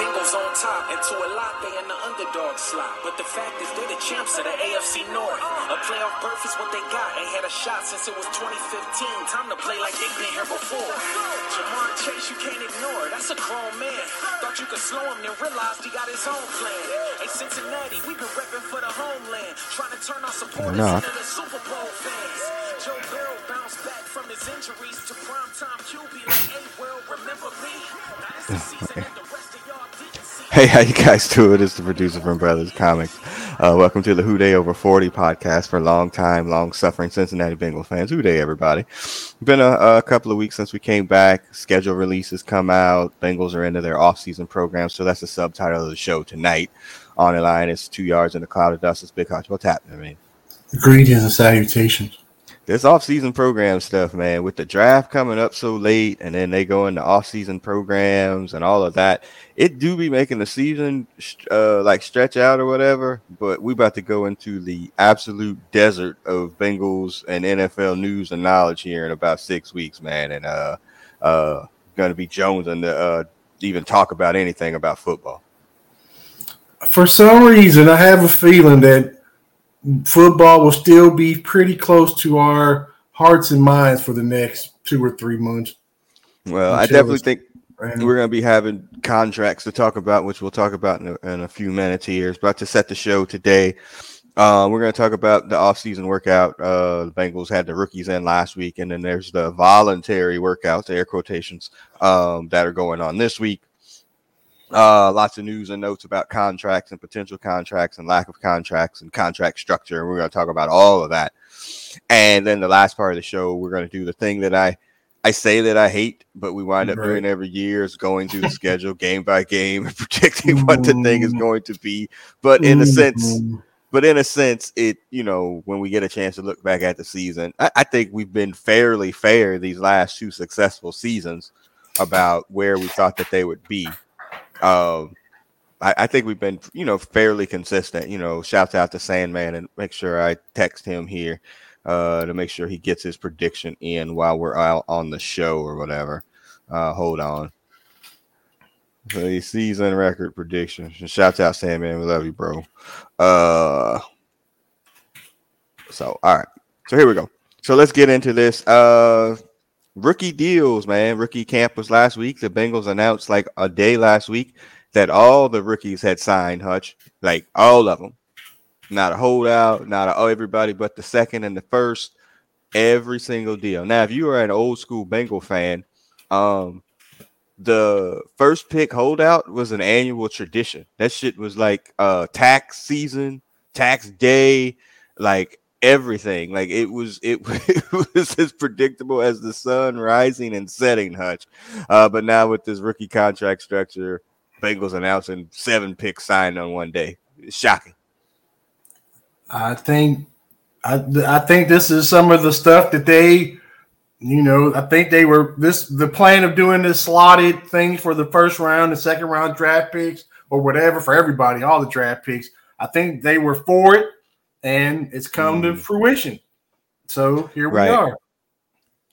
Bengals on top, and to a lot they in the underdog slot. But the fact is they're the champs of the AFC North. A playoff berth is what they got. Ain't had a shot since it was 2015. Time to play like they've been here before. Ja'Marr Chase, you can't ignore. That's a grown man. Thought you could slow him, then realized he got his own plan. Hey, Cincinnati, we've been repping for the homeland. Trying to turn our supporters into the Super Bowl fans. Joe Burrow bounced back from his injuries to primetime QB like, hey, world, remember me? Now this the season Hey, how you guys doing? It's the producer from Brothers Comics. Uh, welcome to the Who Dey Over 40 podcast for long time, long suffering Cincinnati Bengals fans. Who Dey, everybody. Been a, a couple of weeks since we came back. Schedule releases come out. Bengals are into their off-season program, so that's the subtitle of the show tonight. On the line, it's two yards in a cloud of dust. It's Big Hutch. What's happening, man? Greetings and salutations. This off-season program stuff, man, with the draft coming up so late, and then they go into off-season programs and all of that, it do be making the season uh, like stretch out or whatever. But we about to go into the absolute desert of Bengals and NFL news and knowledge here in about six weeks, man, and uh, uh, to be Jones and uh, even talk about anything about football. For some reason, I have a feeling that football will still be pretty close to our hearts and minds for the next two or three months. Well, I definitely think And We're going to be having contracts to talk about, which we'll talk about in a, in a few minutes here. It's about to set the show today. Uh, we're going to talk about the off-season workout. Uh, the Bengals had the rookies in last week, and then there's the voluntary workouts, air quotations, um, that are going on this week. Uh, lots of news and notes about contracts and potential contracts and lack of contracts and contract structure. And we're going to talk about all of that. And then the last part of the show, we're going to do the thing that I I say that I hate, but we wind up Right. doing every year is going through the schedule game by game and predicting what the thing is Mm. going to be. But in a sense, Mhm. but in a sense, it you know when we get a chance to look back at the season, I, I think we've been fairly fair these last two successful seasons about where we thought that they would be. Um, I, I think we've been you know fairly consistent. You know, shouts out to Sandman and make sure I text him here uh, to make sure he gets his prediction in while we're out on the show or whatever. Uh, hold on. The season record prediction. Shouts out Sandman. We love you, bro. Uh, so all right. So here we go. So let's get into this. Uh, rookie deals, man. Rookie camp was last week. The Bengals announced like a day last week that all the rookies had signed Hutch, like all of them. Not a holdout, not a, oh everybody, but the second and the first, every single deal. Now, if you are an old school Bengal fan, um, the first pick holdout was an annual tradition. That shit was like uh tax season, tax day, like everything. Like it was it, it was as predictable as the sun rising and setting, Hutch. Uh, but now with this rookie contract structure, Bengals announcing seven picks signed on one day. It's shocking. I think I I think this is some of the stuff that they, you know, I think they were this the plan of doing this slotted thing for the first round and second round draft picks or whatever for everybody, all the draft picks. I think they were for it, and it's come to Mm. fruition. So here we Right. are.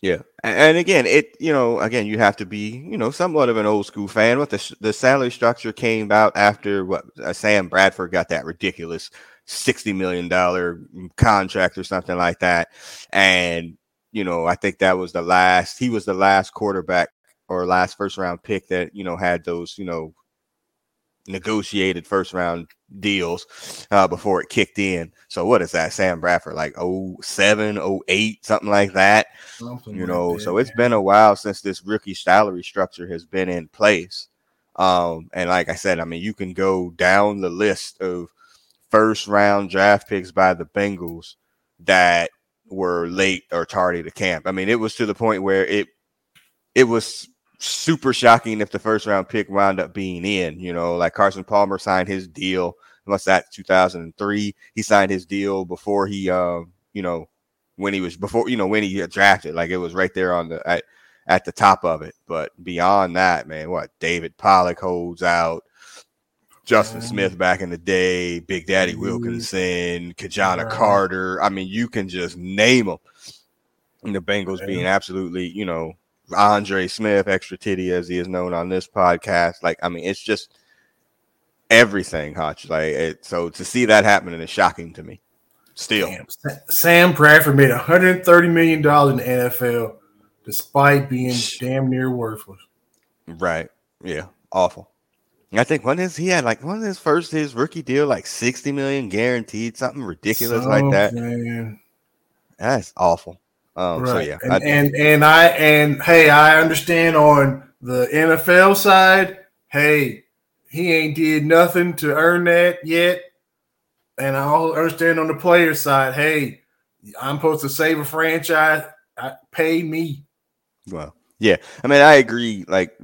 Yeah, and again, it you know again you have to be you know somewhat of an old school fan. What the the salary structure came out after what uh, Sam Bradford got that ridiculous sixty million dollar contract or something like that, and you know I think that was the last. He was the last quarterback or last first round pick that you know had those you know negotiated first round deals uh, before it kicked in. So what is that? Sam Bradford like 07, 08, something like that Something you like know that, so it's been a while since this rookie salary structure has been in place um and like i said i mean you can go down the list of first round draft picks by the bengals that were late or tardy to camp i mean it was to the point where it it was super shocking if the first round pick wound up being in you know like carson palmer signed his deal what's that 2003 he signed his deal before he um you know when he was before you know when he got drafted like it was right there on the at, at the top of it. But beyond that man what david pollack holds out justin smith back in the day big daddy Mhm. wilkinson ki-jana carter. I mean you can just name them and the bengals being absolutely you know andre smith extra titty as he is known on this podcast like i mean it's just everything, Hotch. Like it, so to see that happening is shocking to me. Still, Damn. Sam Bradford made 130 million dollars in the NFL, despite being damn near worthless. right? Yeah, awful. I think one is he had like one of his first his rookie deal like 60 million guaranteed, something ridiculous like that. man. That's awful. Um, so Right. yeah, and, I- and and I and hey, I understand on the NFL side. Hey, he ain't did nothing to earn that yet. And I also understand on the player side. Hey, I'm supposed to save a franchise. I, pay me. Well, yeah. I mean, I agree. Like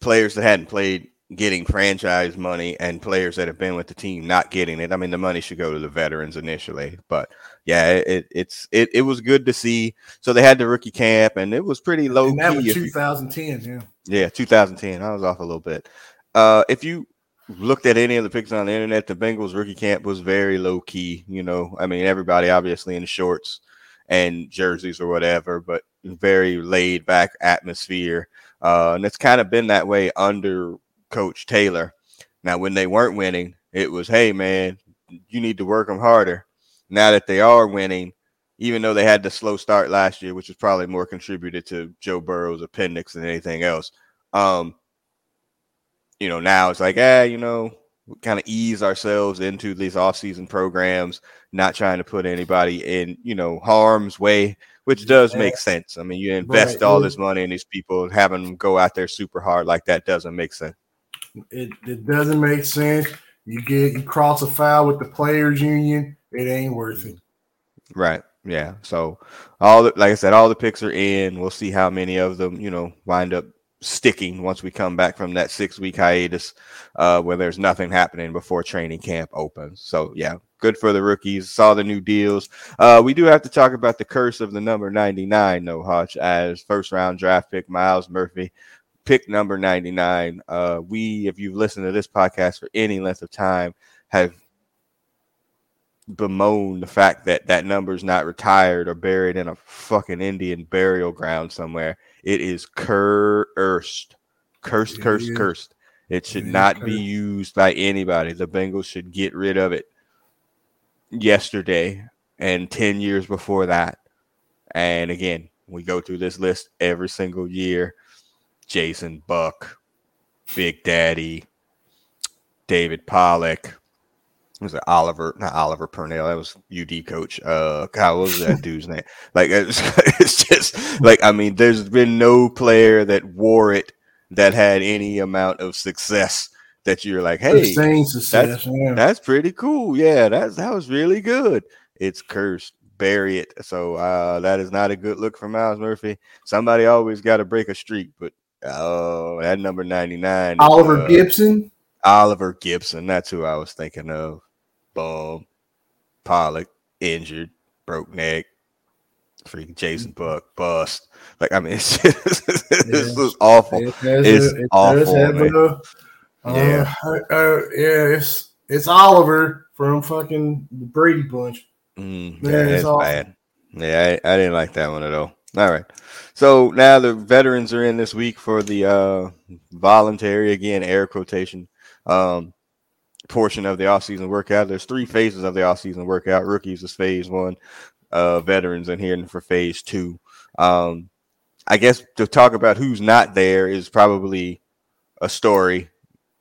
players that hadn't played getting franchise money and players that have been with the team not getting it. I mean, the money should go to the veterans initially. But yeah, it, it's it, it was good to see. So they had the rookie camp and it was pretty low and that was key. if 2010. Yeah. yeah, 2010. I was off a little bit. Uh, if you looked at any of the pictures on the internet, the Bengals rookie camp was very low key. You know, I mean, everybody obviously in shorts and jerseys or whatever, but very laid back atmosphere. Uh, and it's kind of been that way under Coach Taylor. Now, when they weren't winning, it was, hey, man, you need to work them harder. Now that they are winning, even though they had the slow start last year, which was probably more contributed to Joe Burrow's appendix than anything else. Um, you know, now it's like, ah, you know, we kind of ease ourselves into these off-season programs, not trying to put anybody in, you know, harm's way, which does make sense. I mean, you invest Right. all this money in these people, having them go out there super hard like that doesn't make sense. It, it doesn't make sense. You get you cross a foul with the players union, it ain't worth it. Right. Yeah. So all the, like I said, all the picks are in. We'll see how many of them, you know, wind up sticking once we come back from that six week hiatus, uh, where there's nothing happening before training camp opens. So yeah, good for the rookies. Saw the new deals. Uh, we do have to talk about the curse of the number 99, no Hutch, as first round draft pick Myles Murphy. Pick number 99. Uh, we, if you've listened to this podcast for any length of time, have bemoan the fact that that number's not retired or buried in a fucking Indian burial ground somewhere. It is cursed, cursed, cursed, is. cursed. It should is not be used by anybody. The Bengals should get rid of it yesterday and 10 years before that. And again, we go through this list every single year. Jason Buck, Big Daddy, David Pollack, was it Oliver? Not Oliver Purnell. That was UD coach. Uh, God, what was that dude's name? Like, it's, it's just like I mean, there's been no player that wore it that had any amount of success that you're like, hey, success. yeah. that's pretty cool. Yeah, that's that was really good. It's cursed. Bury it. So uh, that is not a good look for Myles Murphy. Somebody always got to break a streak, but oh, that number ninety nine, Oliver Gibson. Oliver Gibson. That's who I was thinking of. Bum, Pollack injured, broke neck. Freaking Jason Buck bust. Like I mean, it's just, this is awful. It It's it awful, a, uh, Yeah. uh, uh, yeah, it's it's Oliver from fucking the Brady Bunch. Mm, Man, yeah, it's it's bad. Yeah, I, I didn't like that one at all. All right. So now the veterans are in this week for the uh voluntary again air quotation um portion of the offseason workout. There's three phases of the offseason workout. Rookies is phase one, uh veterans in here for phase two. Um I guess to talk about who's not there is probably a story,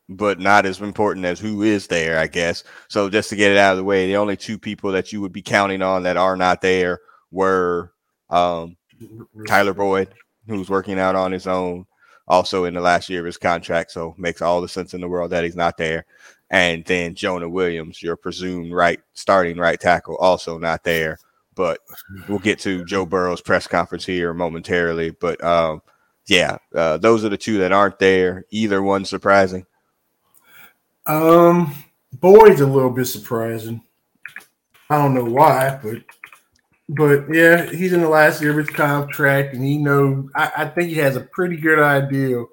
but not as important as who is there, I guess. So just to get it out of the way, the only two people that you would be counting on that are not there were um, Tyler Boyd, who's working out on his own, also in the last year of his contract. So makes all the sense in the world that he's not there. And then Jonah Williams, your presumed right starting right tackle, also not there. But we'll get to Joe Burrow's press conference here momentarily. But um, yeah, uh, those are the two that aren't there. Either one surprising. Um, Boyd's a little bit surprising. I don't know why, but but yeah, he's in the last year of his contract, and he know I, I think he has a pretty good idea.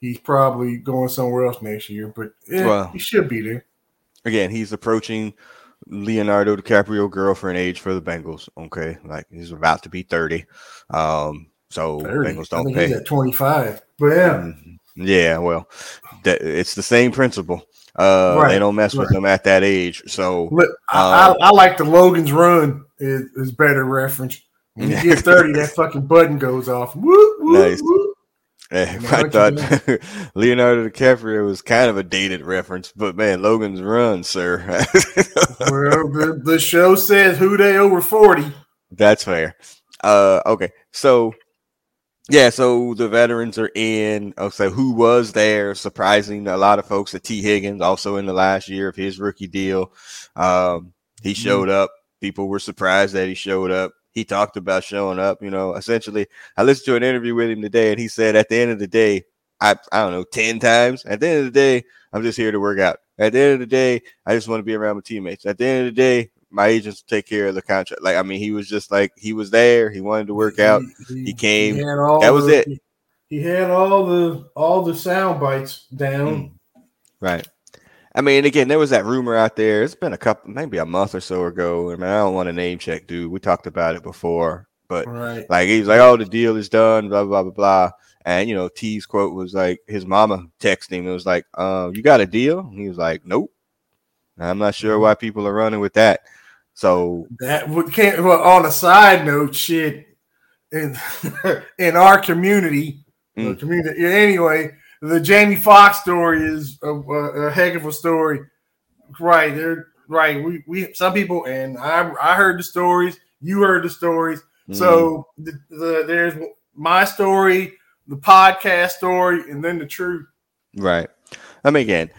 He's probably going somewhere else next year, but yeah, Well- he should be there. again, he's approaching Leonardo DiCaprio girlfriend age for the Bengals. Okay, like he's about to be thirty. Um, so 30. Bengals don't think pay. he's at twenty five. But yeah, Mhm. Yeah, well, that, it's the same principle. Uh, Right, They don't mess with right. them at that age. So Look, I, Um, I, I like the Logan's Run is, is better reference. When you get 30, that fucking button goes off. Nice. know I thought Leonardo DiCaprio was kind of a dated reference, but man, Logan's Run, sir. Well, the, the show says who dey over 40. That's fair. Uh, okay, so yeah, so the veterans are in. Oh, so who was there? Surprising a lot of folks. That Tee Higgins also in the last year of his rookie deal. Um, he showed up. People were surprised that he showed up. He talked about showing up. You know, essentially, I listened to an interview with him today, and he said at the end of the day, I I don't know, ten times. At the end of the day, I'm just here to work out. At the end of the day, I just want to be around my teammates. At the end of the day, my agents take care of the contract. Like, I mean, he was just like he was there. He wanted to work out. He came. had all That was the- it. He had all the all the sound bites down. Mm. Right. I mean, again, there was that rumor out there. It's been a couple, maybe a month or so ago. I mean, I don't want to name check, dude. We talked about it before, but Right. like he's like, "Oh, the deal is done." Blah blah blah blah. And you know, Tee's quote was like, his mama texted him. It was like, "Uh, you got a deal?" And he was like, "Nope." I'm not sure why people are running with that. So That would can't. Well, on a side note, shit. In in our community, Mm. community anyway, the Jamie Foxx story is a, a, a heck of a story. Right there, right. We we some people and I I heard the stories. You heard the stories. mm, So the, the there's my story, the podcast story, and then the truth. Right. I mean, again,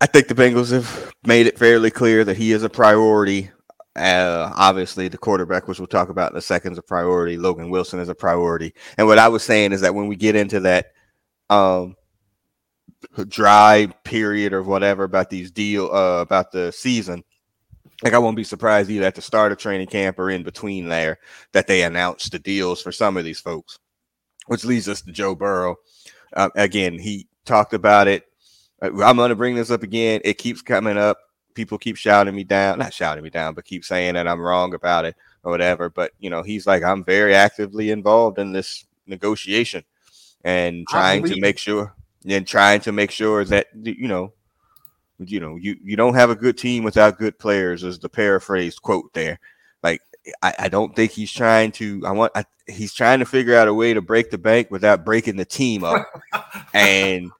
I think the Bengals have made it fairly clear that he is a priority. Uh, obviously, the quarterback, which we'll talk about in a second, is a priority. Logan Wilson is a priority. And what I was saying is that when we get into that um, dry period or whatever about these deal uh, about the season, like I won't be surprised either at the start of training camp or in between there that they announce the deals for some of these folks, which leads us to Joe Burrow. Uh, again, he talked about it. Uh, I'm going to bring this up again. It keeps coming up. People keep shouting me down, not shouting me down, but keep saying that I'm wrong about it or whatever. But you know, he's like, I'm very actively involved in this negotiation and trying to make sure and trying to make sure that you know, you know, you you don't have a good team without good players, is the paraphrased quote there. Like, I, I don't think he's trying to. I want. I, he's trying to figure out a way to break the bank without breaking the team up, and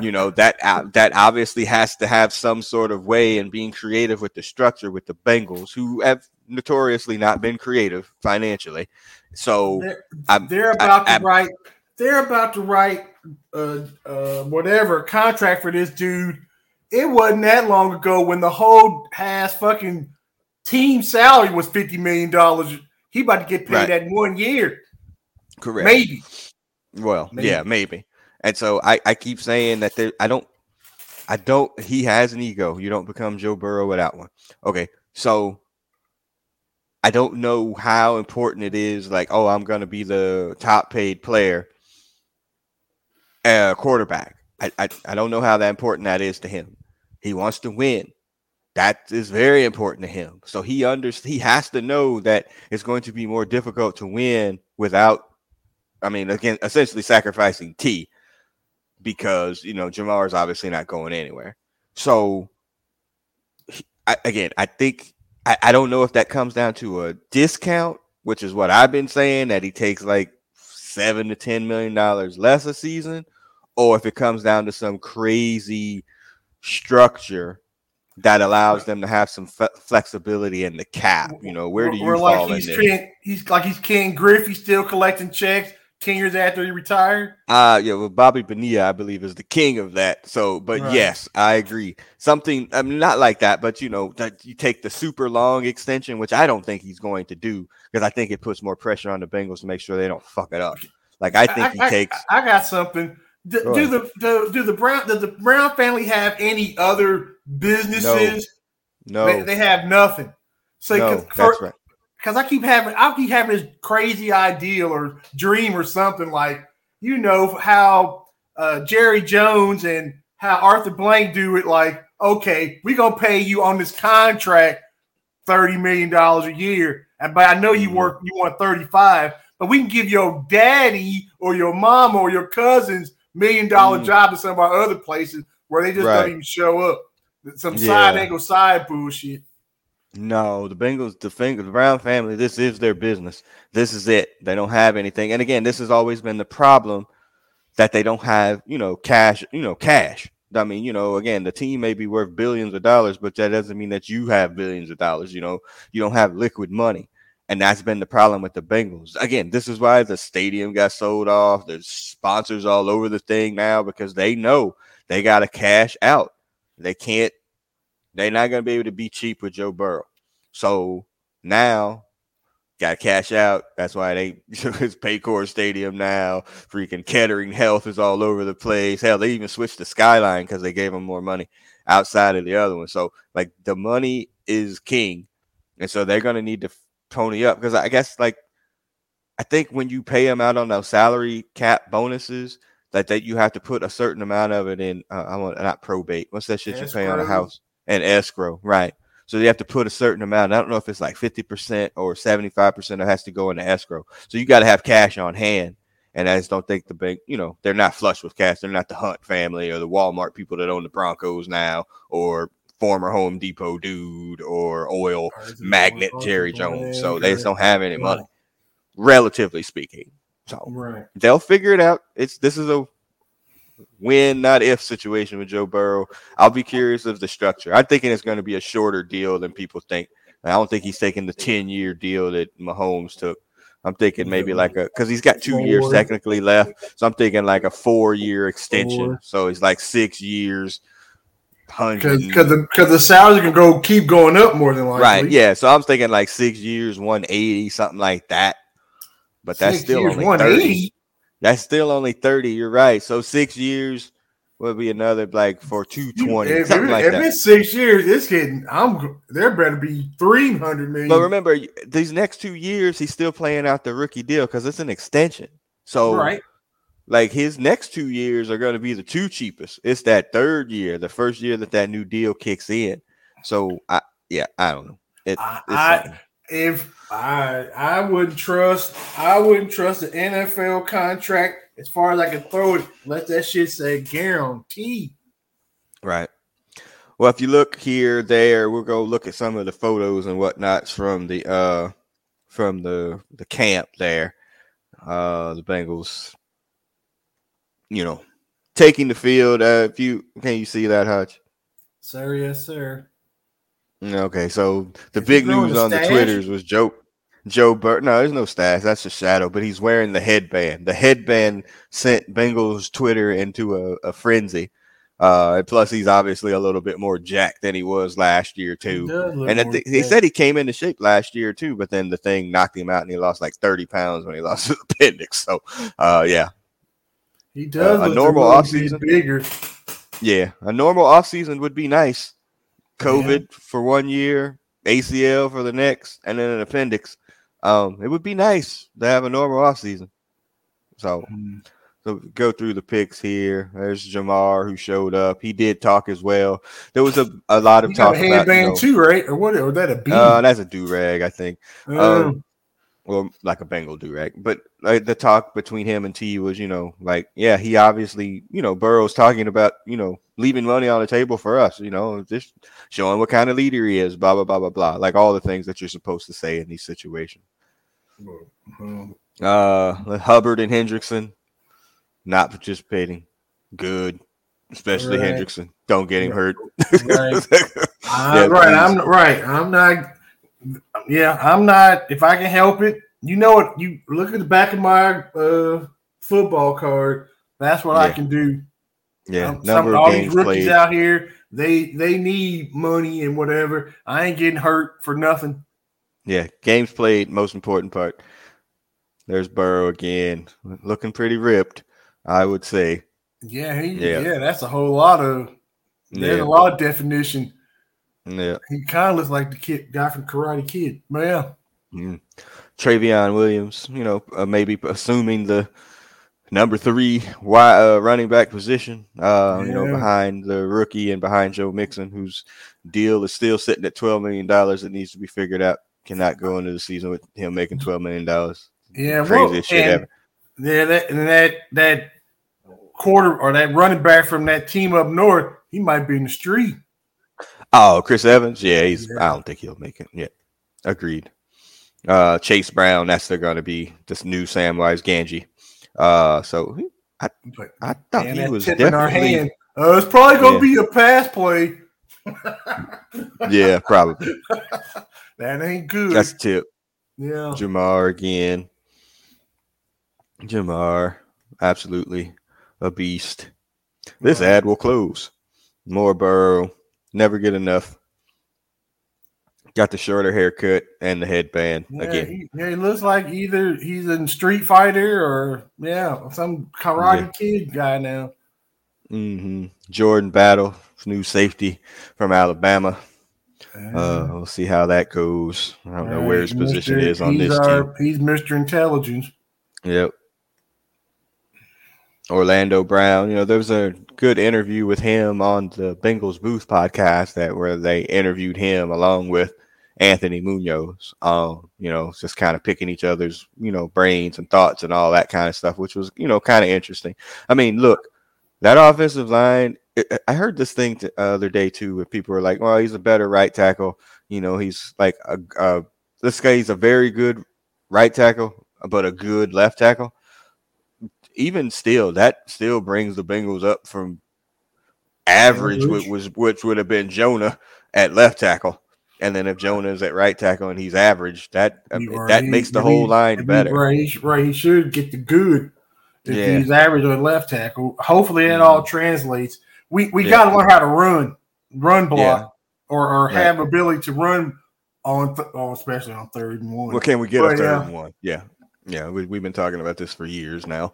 you know that uh, that obviously has to have some sort of way and being creative with the structure with the Bengals, who have notoriously not been creative financially. So They're, they're about I- to write. They're about to write uh, uh, whatever contract for this dude. It wasn't that long ago when the whole ass fucking team salary was fifty million dollars. He about to get paid Right. that in one year, correct. maybe. Well, Maybe. yeah, maybe. And so I, I keep saying that there I don't I don't he has an ego. You don't become Joe Burrow without one. Okay. So I don't know how important it is like, oh, I'm gonna be the top paid player quarterback. I, I I don't know how that important that is to him. He wants to win. That is very important to him. So he under he has to know that it's going to be more difficult to win without I mean, again, essentially sacrificing Tee because you know Ja'Marr is obviously not going anywhere. So, I, again, I think I, I don't know if that comes down to a discount, which is what I've been saying that he takes like seven to ten million dollars less a season, or if it comes down to some crazy structure that allows them to have some fe- flexibility in the cap. You know, where do you Or fall like in he's this? Ken, he's like he's Ken Griffey still collecting checks ten years after he retired. Uh yeah, well, Bobby Bonilla, I believe, is the king of that. So, but Right. yes, I agree. Something, I mean, not like that, but you know, that you take the super long extension, which I don't think he's going to do because I think it puts more pressure on the Bengals to make sure they don't fuck it up. Like I think he I, takes. I, got something. Do, Go do the do, do the Brown does the Brown family have any other businesses? No, They, they have nothing. So no, cause, that's right. because I keep having I keep having this crazy ideal or dream or something like you know how uh, Jerry Jones and how Arthur Blank do it. Like, okay, we're gonna pay you on this contract thirty million dollars a year, and but I know you work you want thirty five, but we can give your daddy or your mom or your cousins million dollar Mhm. job at some of our other places where they just Right. don't even show up. some side angle side bullshit. No, the Bengals, the Bengals, the Brown family, this is their business. This is it. They don't have anything. And again, this has always been the problem that they don't have, you know, cash, you know, cash. I mean, you know, again, the team may be worth billions of dollars, but that doesn't mean that you have billions of dollars. You know, you don't have liquid money. And that's been the problem with the Bengals. Again, this is why the stadium got sold off. There's sponsors all over the thing now because they know they got to cash out. They can't they're not going to be able to be cheap with Joe Burrow. So now, got to cash out. That's why they it's Paycor Stadium now. Freaking Kettering Health is all over the place. Hell, they even switched the Skyline because they gave them more money outside of the other one. So like the money is king, and so they're going to need to pony up because I guess like I think when you pay them out on those salary cap bonuses. That, that you have to put a certain amount of it in. Uh, I want not probate. What's that shit you pay on a house? and escrow, right? So you have to put a certain amount. I don't know if it's like 50% or 75% that has to go into escrow. So you got to have cash on hand. And I just don't think the bank, you know, they're not flush with cash. They're not the Hunt family or the Walmart people that own the Broncos now or former Home Depot dude or oil magnet Jerry Jones. So they just don't have any money, relatively speaking. So Right. they'll figure it out. It's this is a when not if situation with Joe Burrow. I'll be curious of the structure. I'm thinking it's going to be a shorter deal than people think. I don't think he's taking the 10 year deal that Mahomes took. I'm thinking maybe like a because he's got two years technically left. So I'm thinking like a four year extension. Four. So he's like six years, hundred. Because the because the salary can go keep going up more than likely. Right. Yeah. So I'm thinking like six years, 180, something like that. But that's Six still years, only 30. That's still only 30. You're right. So six years will be another like for 220, If, something if- like if that. it's six years, it's getting. I'm. There better be three hundred million. But remember, these next two years, he's still playing out the rookie deal because it's an extension. So, right. Like, his next two years are going to be the two cheapest. It's that third year, the first year that that new deal kicks in. So, I yeah, I don't know. It, I- I- If I I wouldn't trust I wouldn't trust the NFL contract as far as I can throw it. Let that shit say guarantee. Right. Well, if you look here, there, we'll go look at some of the photos and whatnots from the uh from the the camp there. Uh the Bengals, you know, taking the field. Uh if you can you see that, Hutch? Sir, yes, sir. Okay, so the Is big news on the? Twitters was Joe Joe Burt. No, there's no stash. That's a shadow, but he's wearing the headband. The headband sent Bengals Twitter into a, a frenzy. Uh, and plus, he's obviously a little bit more jacked than he was last year too. And thi- he said he came into shape last year too, but then the thing knocked him out, and he lost like 30 pounds when he lost his appendix. So, uh, yeah, he does uh, a normal little offseason? bit bigger. yeah, a normal offseason would be nice. COVID for one year, ACL for the next, and then an appendix. Um, it would be nice to have a normal offseason. So, so go through the picks here. There's Ja'Marr who showed up. He did talk as well. There was a, a lot of got talk a about you know, too, right? Or what? Or that a beat? uh, that's a do rag, I think. Uh, um, well, like a Bengal do rag. But like the talk between him and Tee was, you know, like, yeah, he obviously, you know, Burrow's talking about, you know, leaving money on the table for us, you know, just showing what kind of leader he is, blah, blah, blah, blah, blah. Like all the things that you're supposed to say in these situations. um, Uh Hubbard and Hendrickson not participating. Good. Especially Right. Hendrickson. Don't get him hurt. Right. I- Yeah, right. I'm right. I'm not. Yeah, I'm not. If I can help it, you know what? You look at the back of my uh, football card. That's what I can do. yeah, Um, some, all these rookies played. out here, they they need money and whatever. I ain't getting hurt for nothing. Yeah, games played, most important part. There's Burrow again, looking pretty ripped, I would say. Yeah, he, Yeah. yeah, that's a whole lot of. There's Yeah, a lot of definition. Yeah. He kind of looks like the kid guy from Karate Kid. man. yeah, Mm. Trayveon Williams, you know, uh, maybe assuming the number three wide, uh, running back position, uh, you know, behind the rookie and behind Joe Mixon, whose deal is still sitting at $12 million that needs to be figured out. Cannot go into the season with him making $12 million. yeah, Craziest well, shit ever. Yeah, that and that that quarter or that running back from that team up north, he might be in the street. Oh, Chris Evans. Yeah, he's. Yeah. I don't think he'll make it. Yeah, agreed. Uh, Chase Brown. That's they're going to be this new Samwise Gamgee. Uh, so But I thought man, he was tip in our definitely. hand. Uh, it's probably gonna Yeah. be a pass play. Yeah, probably. That ain't good. That's a tip. yeah. Ja'Marr again. Ja'Marr, absolutely a beast. This ad will close. More Burrow, never get enough. Got the shorter haircut and the headband Yeah, again. he, yeah, he looks like either he's in Street Fighter or yeah, some Karate Yeah. Kid guy now. Mm-hmm. Jordan Battle, new safety from Alabama. Uh, we'll see how that goes. I don't know where his Alright, position Mr. is on he's this our- team. He's Mr. Intelligence. Yep. Orlando Brown, you know, there was a good interview with him on the Bengals Booth podcast that where they interviewed him along with Anthony Munoz. Um, you know, just kind of picking each other's, you know, brains and thoughts and all that kind of stuff, which was, you know, kind of interesting. I mean, look, that offensive line. I- I heard this thing the other day too, where people were like, "Well, he's a better right tackle." You know, he's like a, a this guy. He's a very good right tackle, but a good left tackle. Even still, that still brings the Bengals up from average, which was which would have been Jonah at left tackle, and then if Jonah's at right tackle and he's average, that uh, I mean, that he- makes the whole he- line better. Right, he, right. He should get the good if Yeah. he's average on left tackle. Hopefully, that all mm-hmm. translates. We we Yeah. got to learn how to run, run block, Yeah. or or have ability to run on, th- on especially on third and one. Well, can we get But, a third and one? Yeah. Yeah. We, we've been talking about this for years now.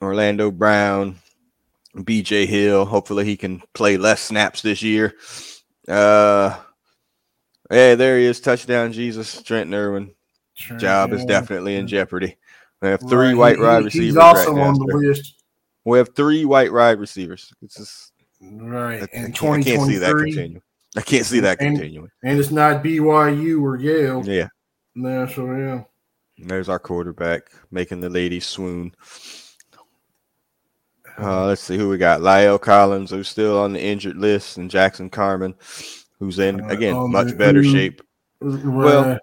Orlando Brown, BJ Hill. Hopefully he can play less snaps this year. Uh, hey, there he is. Touchdown, Jesus. Trenton Irwin. Job is definitely in jeopardy. We have three Right, white wide receivers. He's also right on the list. We have three white wide receivers. It's just, Right. I, And can't, I can't see that 2023. continuing. I can't see that And- continuing. And it's not BYU or Yale. Yeah. No, so yeah. There's our quarterback making the ladies swoon. Uh, let's see who we got. La'el Collins, who's still on the injured list, and Jackson Carman, who's in Uh, again um, much better who- shape. Well,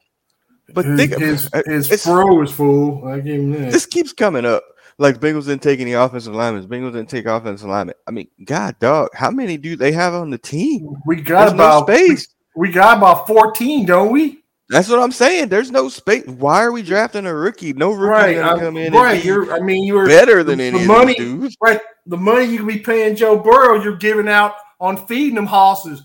But his, think his, uh, his it's- fro is full. I give him that. this keeps coming up. Like Bengals didn't take any offensive linemen. Bengals didn't take offensive linemen. I mean, God, dog, how many do they have on the team? we got There's no about space. we got about fourteen, don't we? That's what I'm saying. There's no space. Why are we drafting a rookie? No rookie Right, gonna I- come in right. You're. I mean, you're better than the any of money- dudes. right. The money you be paying Joe Burrow, you're giving out on feeding them horses.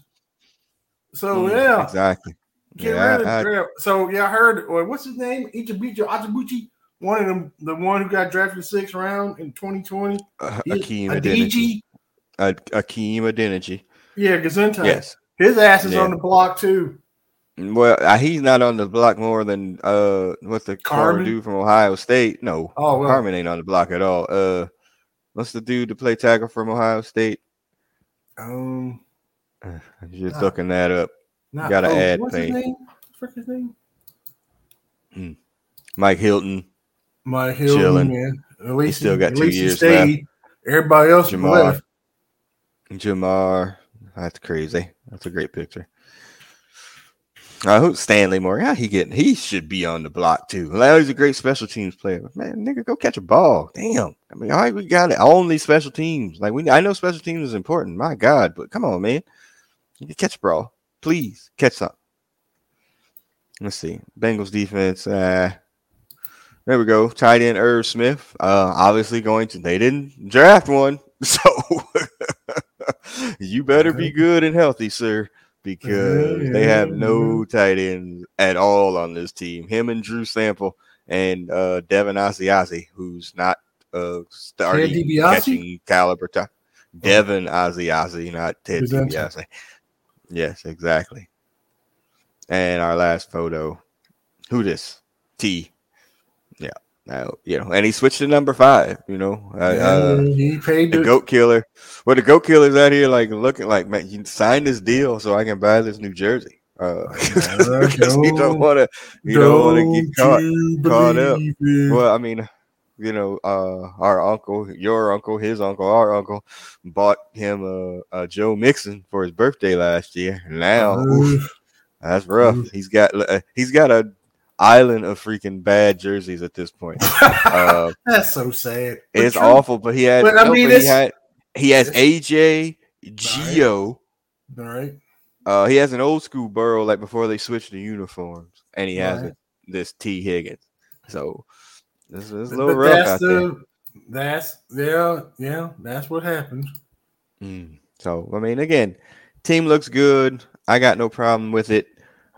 So Mm, yeah, exactly. get Yeah, rid of. I- so yeah, I heard. Or what's his name? Ichibicho Ajibuchi. One of them, the one who got drafted sixth round in 2020. Uh, Akeem Adeniji. Akeem Adeniji. Yeah, Gesundheit. Yes. His ass is Yeah. on the block too. Well, uh, he's not on the block more than uh what's the Carman? dude from Ohio State? No, Oh well, Carman ain't on the block at all. Uh, what's the dude to play tackle from Ohio State? um, just Ah. looking that up. not, Gotta oh, add what's paint. his name? What's his name? Mike Hilton, My Hill. Chilling. Man. At least he still got two years stayed. Everybody else Ja'Marr. left. Ja'Marr. That's crazy. That's a great picture. Uh, who's Stanley Moore? Yeah, he getting he should be on the block too. Like, he's a great special teams player. Man, nigga, go catch a ball. Damn. I mean, all right, we got it. Only special teams. Like we I know special teams is important. My God, but come on, man. You can catch a ball. Please catch something. Let's see. Bengals defense. Uh there we go. Tight end Irv Smith. Uh obviously going to they didn't draft one. So you better be good and healthy, sir, because they have no tight ends at all on this team. Him and Drew Sample and uh Devin Asiasi, who's not uh starting catching caliber time. Devin Asiasi, not Ted? DiBiase. Yes, exactly. And our last photo. Who this? Tee. Yeah. Now, you know, and he switched to number five, you know. Uh, uh, he paid the the, goat killer. Well, the goat killer's out here like looking like man, you signed this deal so I can buy this New Jersey. Uh, because he don't want to, he don't want to get caught. caught up. it? Well, I mean, you know, uh, our uncle, your uncle, his uncle, our uncle bought him a, a Joe Mixon for his birthday last year. Now, oof, that's rough. He's got uh, he's got a island of freaking bad jerseys at this point. Uh, that's so sad. But it's true. awful, but he had. But, I mean, he, had he has AJ Gio. All right. Uh, he has an old school Burrow like before they switched the uniforms, and he has right. this Tee Higgins. So this is a little but rough out the, there. That's yeah, yeah. That's what happens. Mm. So I mean, again, team looks good. I got no problem with it.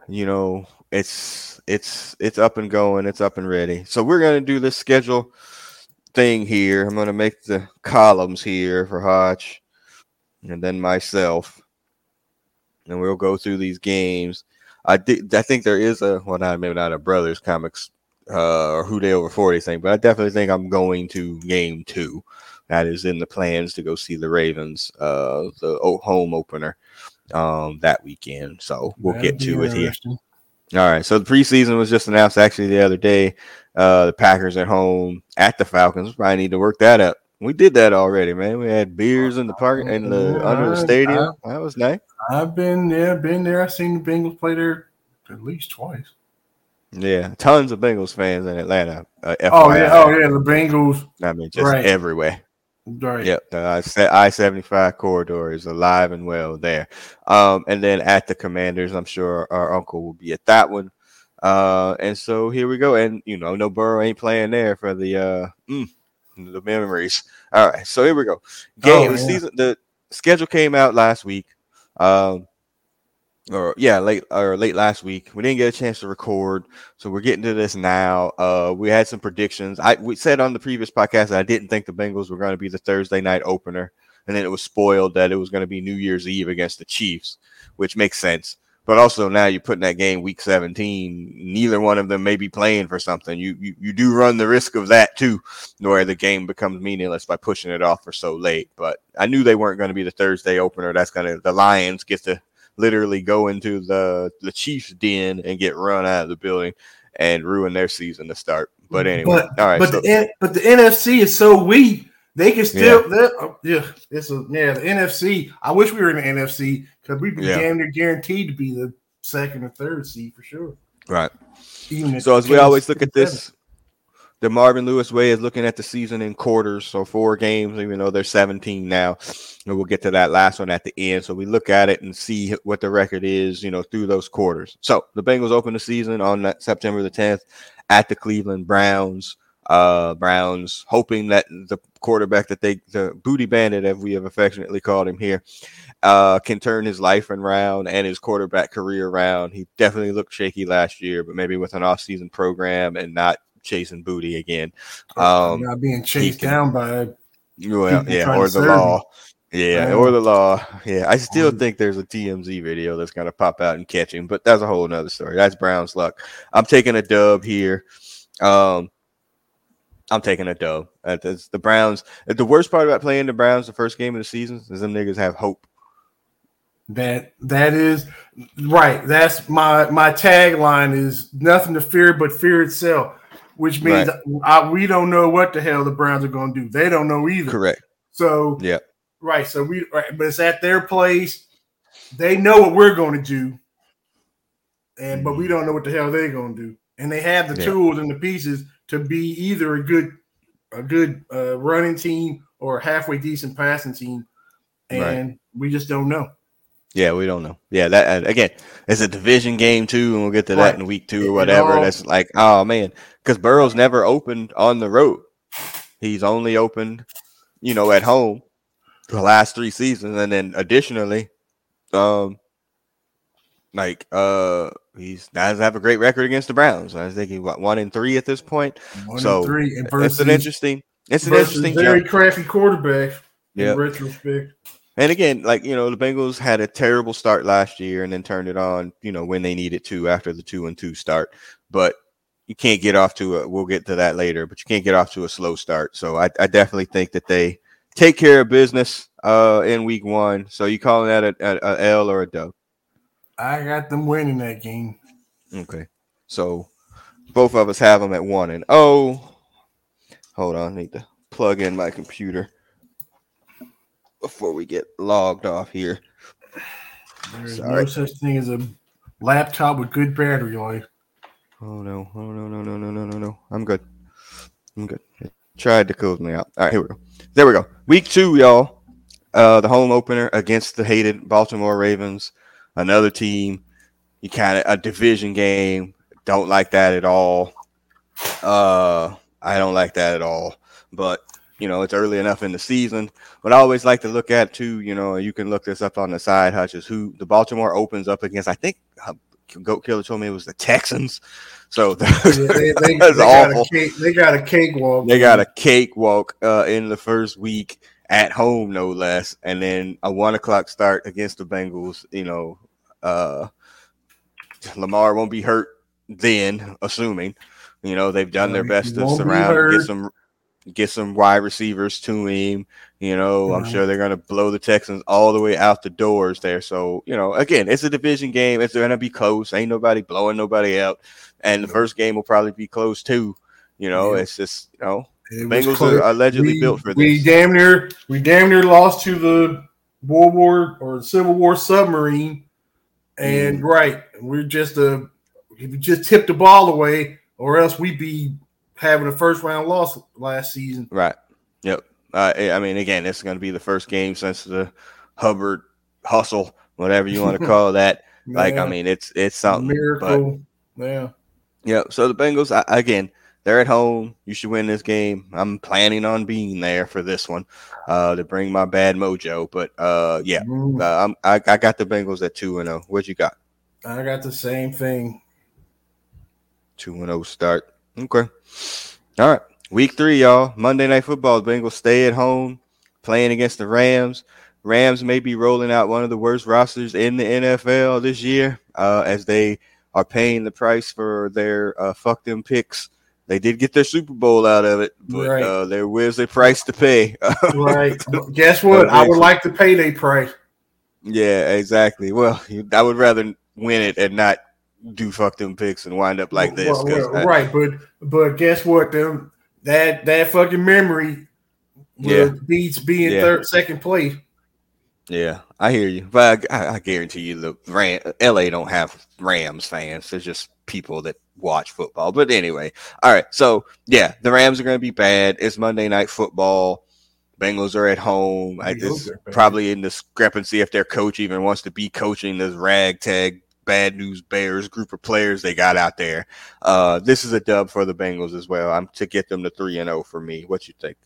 You know, it's it's it's up and going. It's up and ready. So we're gonna do this schedule thing here. I'm gonna make the columns here for Hodge, and then myself and we'll go through these games. I did. I think there is a well, not maybe not a brothers comics uh, or who dey over forty thing, but I definitely think I'm going to game two. That is in the plans to go see the Ravens, uh, the home opener um, that weekend. So we'll That'd get to it here. All right. So the preseason was just announced actually the other day. Uh, the Packers at home at the Falcons. Probably need to work that up. We did that already, man. We had beers in the park in the yeah, under the stadium. I, that was nice. I've been there, been there. I've seen the Bengals play there at least twice. Yeah, tons of Bengals fans in Atlanta. Uh, oh yeah, oh yeah, the Bengals. I mean, just right. everywhere. Right. Yep. The I seventy five corridor is alive and well there. Um, and then at the Commanders, I'm sure our uncle will be at that one. Uh, and so here we go. And you know, no Burrow ain't playing there for the uh, mm, the memories. All right, so here we go. Game oh, yeah. season. The schedule came out last week. Um, or yeah, late or late last week. We didn't get a chance to record, so we're getting to this now. Uh, we had some predictions. I we said on the previous podcast I didn't think the Bengals were going to be the Thursday night opener, and then it was spoiled that it was going to be New Year's Eve against the Chiefs, which makes sense. But also now you're putting that game week 17. Neither one of them may be playing for something. You you, you do run the risk of that too, where the game becomes meaningless by pushing it off for so late. But I knew they weren't going to be the Thursday opener. That's gonna the Lions get to literally go into the the Chiefs den and get run out of the building and ruin their season to start. But anyway, but, all right. But so, the but the NFC is so weak they can still, yeah. Oh, yeah, it's a yeah. The NFC. I wish we were in the NFC because we'd be yeah. damn near guaranteed to be the second or third seed for sure. Right. Even so, as we always look at this, the Marvin Lewis way is looking at the season in quarters, so four games, even though they're 17 now. And we'll get to that last one at the end. So we look at it and see what the record is, you know, through those quarters. So the Bengals open the season on September the 10th at the Cleveland Browns uh, Browns, hoping that the quarterback that they, the booty bandit, as we have affectionately called him here, uh, can turn his life around and his quarterback career around. He definitely looked shaky last year, but maybe with an off-season program and not chasing booty again, um, not being chased can, down by well, yeah, or the law. Yeah, or the law. Yeah, I still um, think there's a TMZ video that's gonna pop out and catch him, but that's a whole nother story. That's Brown's luck. I'm taking a dub here. Um, I'm taking a dub. It's the Browns. The worst part about playing the Browns the first game of the season is them niggas have hope. That that is right. That's my my tagline is nothing to fear but fear itself, which means right. I, we don't know what the hell the Browns are going to do. They don't know either. Correct. So yeah, right. So we right, but it's at their place. They know what we're going to do, and but we don't know what the hell they're going to do. And they have the yeah. tools and the pieces to be either a good a good uh, running team or a halfway decent passing team, and right. we just don't know. Yeah, we don't know. Yeah, that again, it's a division game too, and we'll get to right. that in week two or whatever. All, That's like, oh man, because Burrow's never opened on the road. He's only opened, you know, at home the last three seasons, and then additionally, um, like uh he's doesn't have a great record against the Browns. I think thinking what one in three at this point. One so three and versus, it's an interesting it's an interesting very crafty quarterback in retrospect. And again, like you know, the Bengals had a terrible start last year and then turned it on, you know, when they needed to after the two and two start. But you can't get off to a we'll get to that later, but you can't get off to a slow start. So I, I definitely think that they take care of business uh in week one. So you calling that a, a, a L or a dub? I got them winning that game. Okay. So both of us have them at one and oh. Hold on, I need to plug in my computer before we get logged off here. There's Sorry. no such thing as a laptop with good battery life. Oh no! Oh no! No! No! No! No! No! No! I'm good. I'm good. It tried to close me out. All right, here we go. There we go. Week two, y'all. Uh, the home opener against the hated Baltimore Ravens. Another team. You kind of a division game. Don't like that at all. Uh, I don't like that at all. But you know, it's early enough in the season. But I always like to look at too. You know, you can look this up on the side. Hutches who the Baltimore opens up against. I think uh, Goat Killer told me it was the Texans. So Yeah, they, they, they got awful. cake, they got a cakewalk. They got a cakewalk uh, in the first week at home, no less, and then a one o'clock start against the Bengals. You know, uh, Lamar won't be hurt then, assuming. You know they've done their best to surround, get some, get some wide receivers to him. You know, I'm sure they're going to blow the Texans all the way out the doors there. So you know, again, it's a division game. It's going to be close. Ain't nobody blowing nobody out, and the first game will probably be close too. You know, Yeah. it's just you know It Bengals are allegedly we, built for this. we damn near we damn near lost to the World War or Civil War submarine, and Mm. right, we're just a if we just tipped the ball away, or else we'd be having a first round loss last season. Right. Yep. Uh, I mean, again, this is going to be the first game since the Hubbard hustle, whatever you want to call that. Like, I mean, it's it's something. But miracle. yeah, yeah. So the Bengals, I, again, they're at home. You should win this game. I'm planning on being there for this one, uh, to bring my bad mojo. But uh, yeah, Mm, uh, I'm, I I got the Bengals at two and zero. What you got? I got the same thing. Two and zero start. Okay. All right. Week three, y'all. Monday night football. The Bengals stay at home, playing against the Rams. Rams may be rolling out one of the worst rosters in the NFL this year, uh, as they are paying the price for their uh, fuck them picks. They did get their Super Bowl out of it, but Right. uh, there was a price to pay. Right. Guess what? I would like to pay payday price. yeah, exactly. Well, I would rather win it and not do fuck them picks and wind up like this. Well, well, right, but but guess what? Them that that fucking memory Yeah. beats being Yeah. third second place. Yeah, I hear you, but I, I guarantee you the Ram, LA don't have Rams fans. They're just people that watch football. But anyway, all right. So yeah, the Rams are going to be bad. It's Monday night football. Bengals are at home. I just probably in discrepancy if their coach even wants to be coaching this ragtag bad news Bears group of players they got out there. Uh, this is a dub for the Bengals as well. I'm to get them to three and zero for me. What you think?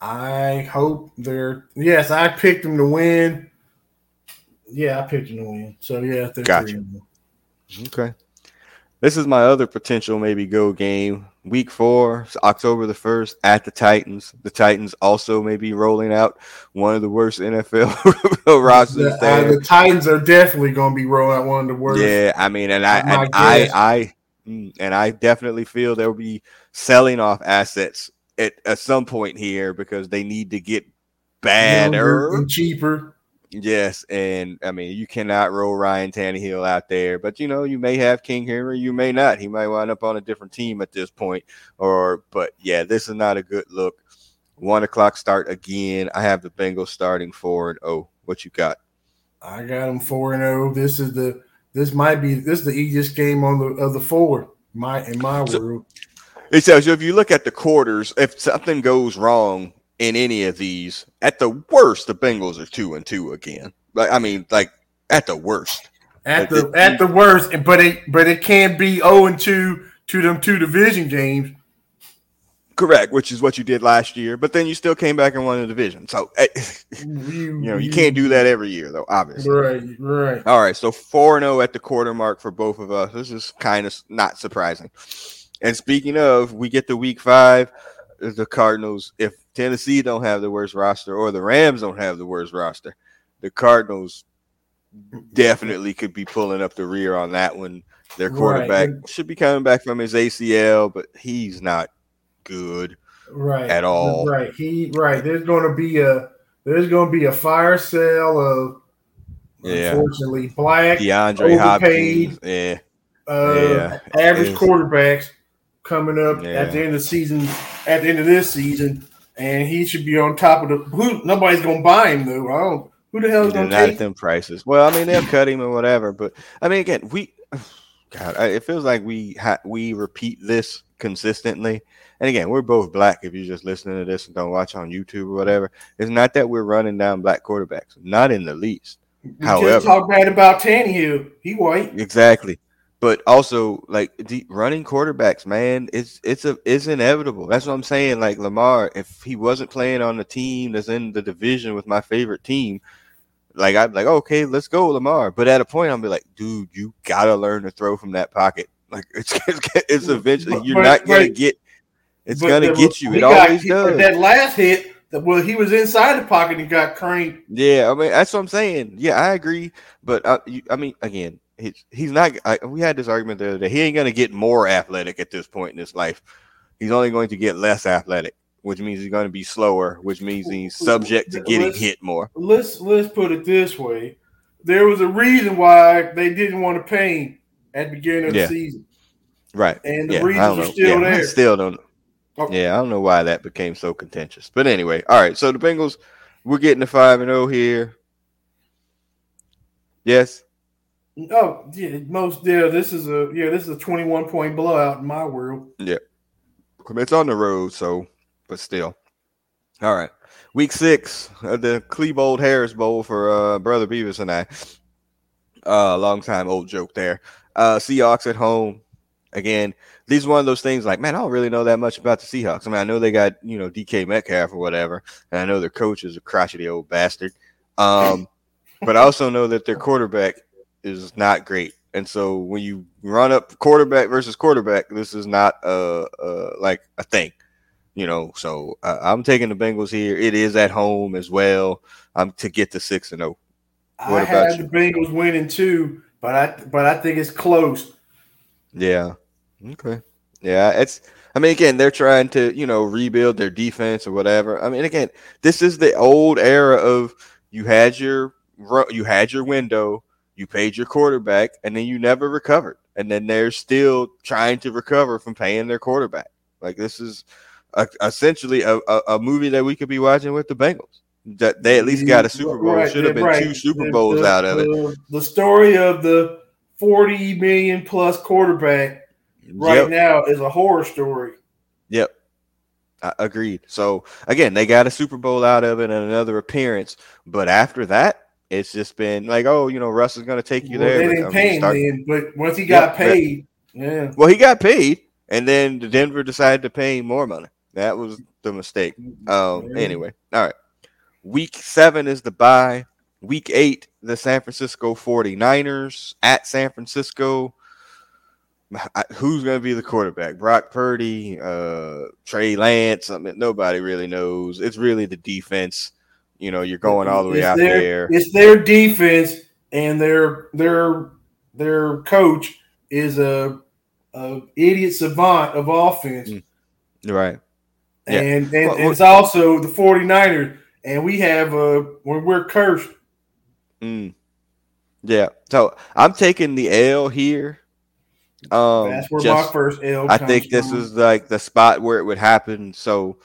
I hope they're yes. I picked them to win. Yeah, I picked them to win. So yeah, they're Gotcha. three and one. Okay. This is my other potential maybe go game. Week four, October the 1st at the Titans. The Titans also may be rolling out one of the worst NFL rosters The, uh, the Titans are definitely going to be rolling out one of the worst. Yeah, I mean, and I and I. I mm, and I definitely feel they'll be selling off assets at, at some point here because they need to get badder. and cheaper. Yes, and I mean you cannot roll Ryan Tannehill out there, but you know you may have King Henry, you may not. He might wind up on a different team at this point, or but yeah, this is not a good look. One o'clock start again. I have the Bengals starting four and oh. What you got? I got them four and zero. This is the this might be this is the easiest game on the of the four. My in my So- world. It says if you look at the quarters, if something goes wrong in any of these, at the worst, the Bengals are two and two again. Like I mean, like at the worst. At But the it- at the worst, but it but it can be zero and two to them two division games. Correct, which is what you did last year, but then you still came back and won the division. So eh, You, you know you can't do that every year though, obviously. Right, right. All right, so 4 0 at the quarter mark for both of us. This is kind of not surprising. And speaking of, we get to week five. The Cardinals, if Tennessee don't have the worst roster or the Rams don't have the worst roster, the Cardinals definitely could be pulling up the rear on that one. Their quarterback and- should be coming back from his ACL, but he's not good. Right. At all. Right. He right. There's gonna be a there's gonna be a fire sale of Yeah. unfortunately black DeAndre Overpaid. Hopkins, yeah, uh yeah, average quarterbacks coming up Yeah. at the end of the season, at the end of this season, and he should be on top of the. Who nobody's gonna buy him though. I don't. Who the hell is gonna not at take? them prices. Well, I mean, they'll cut him or whatever, but I mean, again, we, God, it feels like we ha- we repeat this consistently. And again, we're both black. If you're just listening to this and don't watch on YouTube or whatever, it's not that we're running down black quarterbacks, not in the least. We However- just talk bad about Tannehill. He white. Exactly. But also, like the running quarterbacks, man, it's it's a it's inevitable. That's what I'm saying. Like Lamar, if he wasn't playing on the team that's in the division with my favorite team, like I'd be like, okay, let's go, Lamar. But at a point, I'm be like, dude, you gotta learn to throw from that pocket. Like it's it's, it's eventually you're not gonna get. It's But gonna the- get you. It always does. That last hit, well, he was inside the pocket and got cranked. Yeah, I mean that's what I'm saying. Yeah, I agree, but uh, you, I mean, again, he's he's not. I, we had this argument the other day. He ain't gonna get more athletic at this point in his life. He's only going to get less athletic, which means he's going to be slower, which means he's subject to getting Let's- hit more. Let's let's put it this way: there was a reason why they didn't want to pay him at the beginning of Yeah. the season, Right? and the Yeah, I reasons are still yeah, I there. still don't. Oh. Yeah, I don't know why that became so contentious. But anyway, all right. So the Bengals, we're getting to five and zero here. Yes. Oh yeah, most yeah. This is a yeah. This is a twenty-one point blowout in my world. Yeah, it's on the road, so but still. All right. Week six, uh, the Klebold Harris Bowl for uh, Brother Beavis and I. Uh, long time old joke there. Uh, Seahawks at home. Again, these are one of those things like, man, I don't really know that much about the Seahawks. I mean, I know they got, you know, DK Metcalf or whatever, and I know their coach is a crotchety old bastard. Um, but I also know that their quarterback is not great. And so when you run up quarterback versus quarterback, this is not a, uh like a thing, you know. So uh, I'm taking the Bengals here. It is at home as well. I'm to get to six and oh. zero. What I about had you? the Bengals winning too, but I but I think it's close. Yeah. Okay. Yeah, it's. I mean, again, they're trying to you know rebuild their defense or whatever. I mean, again, this is the old era of you had your you had your window, you paid your quarterback, and then you never recovered, and then they're still trying to recover from paying their quarterback. Like this is a, essentially a, a, a movie that we could be watching with the Bengals. That they at least got a Super Bowl. Right, Should have been right. two Super Bowls the- out of it. the- The story of the forty million plus quarterback right Yep. now is a horror story. Yep. I agreed. So again, they got a Super Bowl out of it and another appearance, but after that, it's just been like, oh, you know, Russ is going to take you Well, there. they but, didn't I mean, pay him start- then, but once he got Yep, paid, yeah. Well, he got paid, and then the Denver decided to pay him more money. That was the mistake. Um. Yeah. Anyway, all right. Week seven is the bye. Week eight, the San Francisco 49ers at San Francisco. I- Who's going to be the quarterback? Brock Purdy, uh, Trey Lance. I mean, nobody really knows. It's really the defense. You know, you're going all the way It's out their- there. It's their defense and their their their coach is a, a idiot savant of offense. Mm. Right. Yeah. And, and, Well, and it's also the 49ers. And we have a when we're cursed. Mm. Yeah. So I'm taking the L here. Um, That's where just- my first L I think this from. is like the spot where it would happen. So,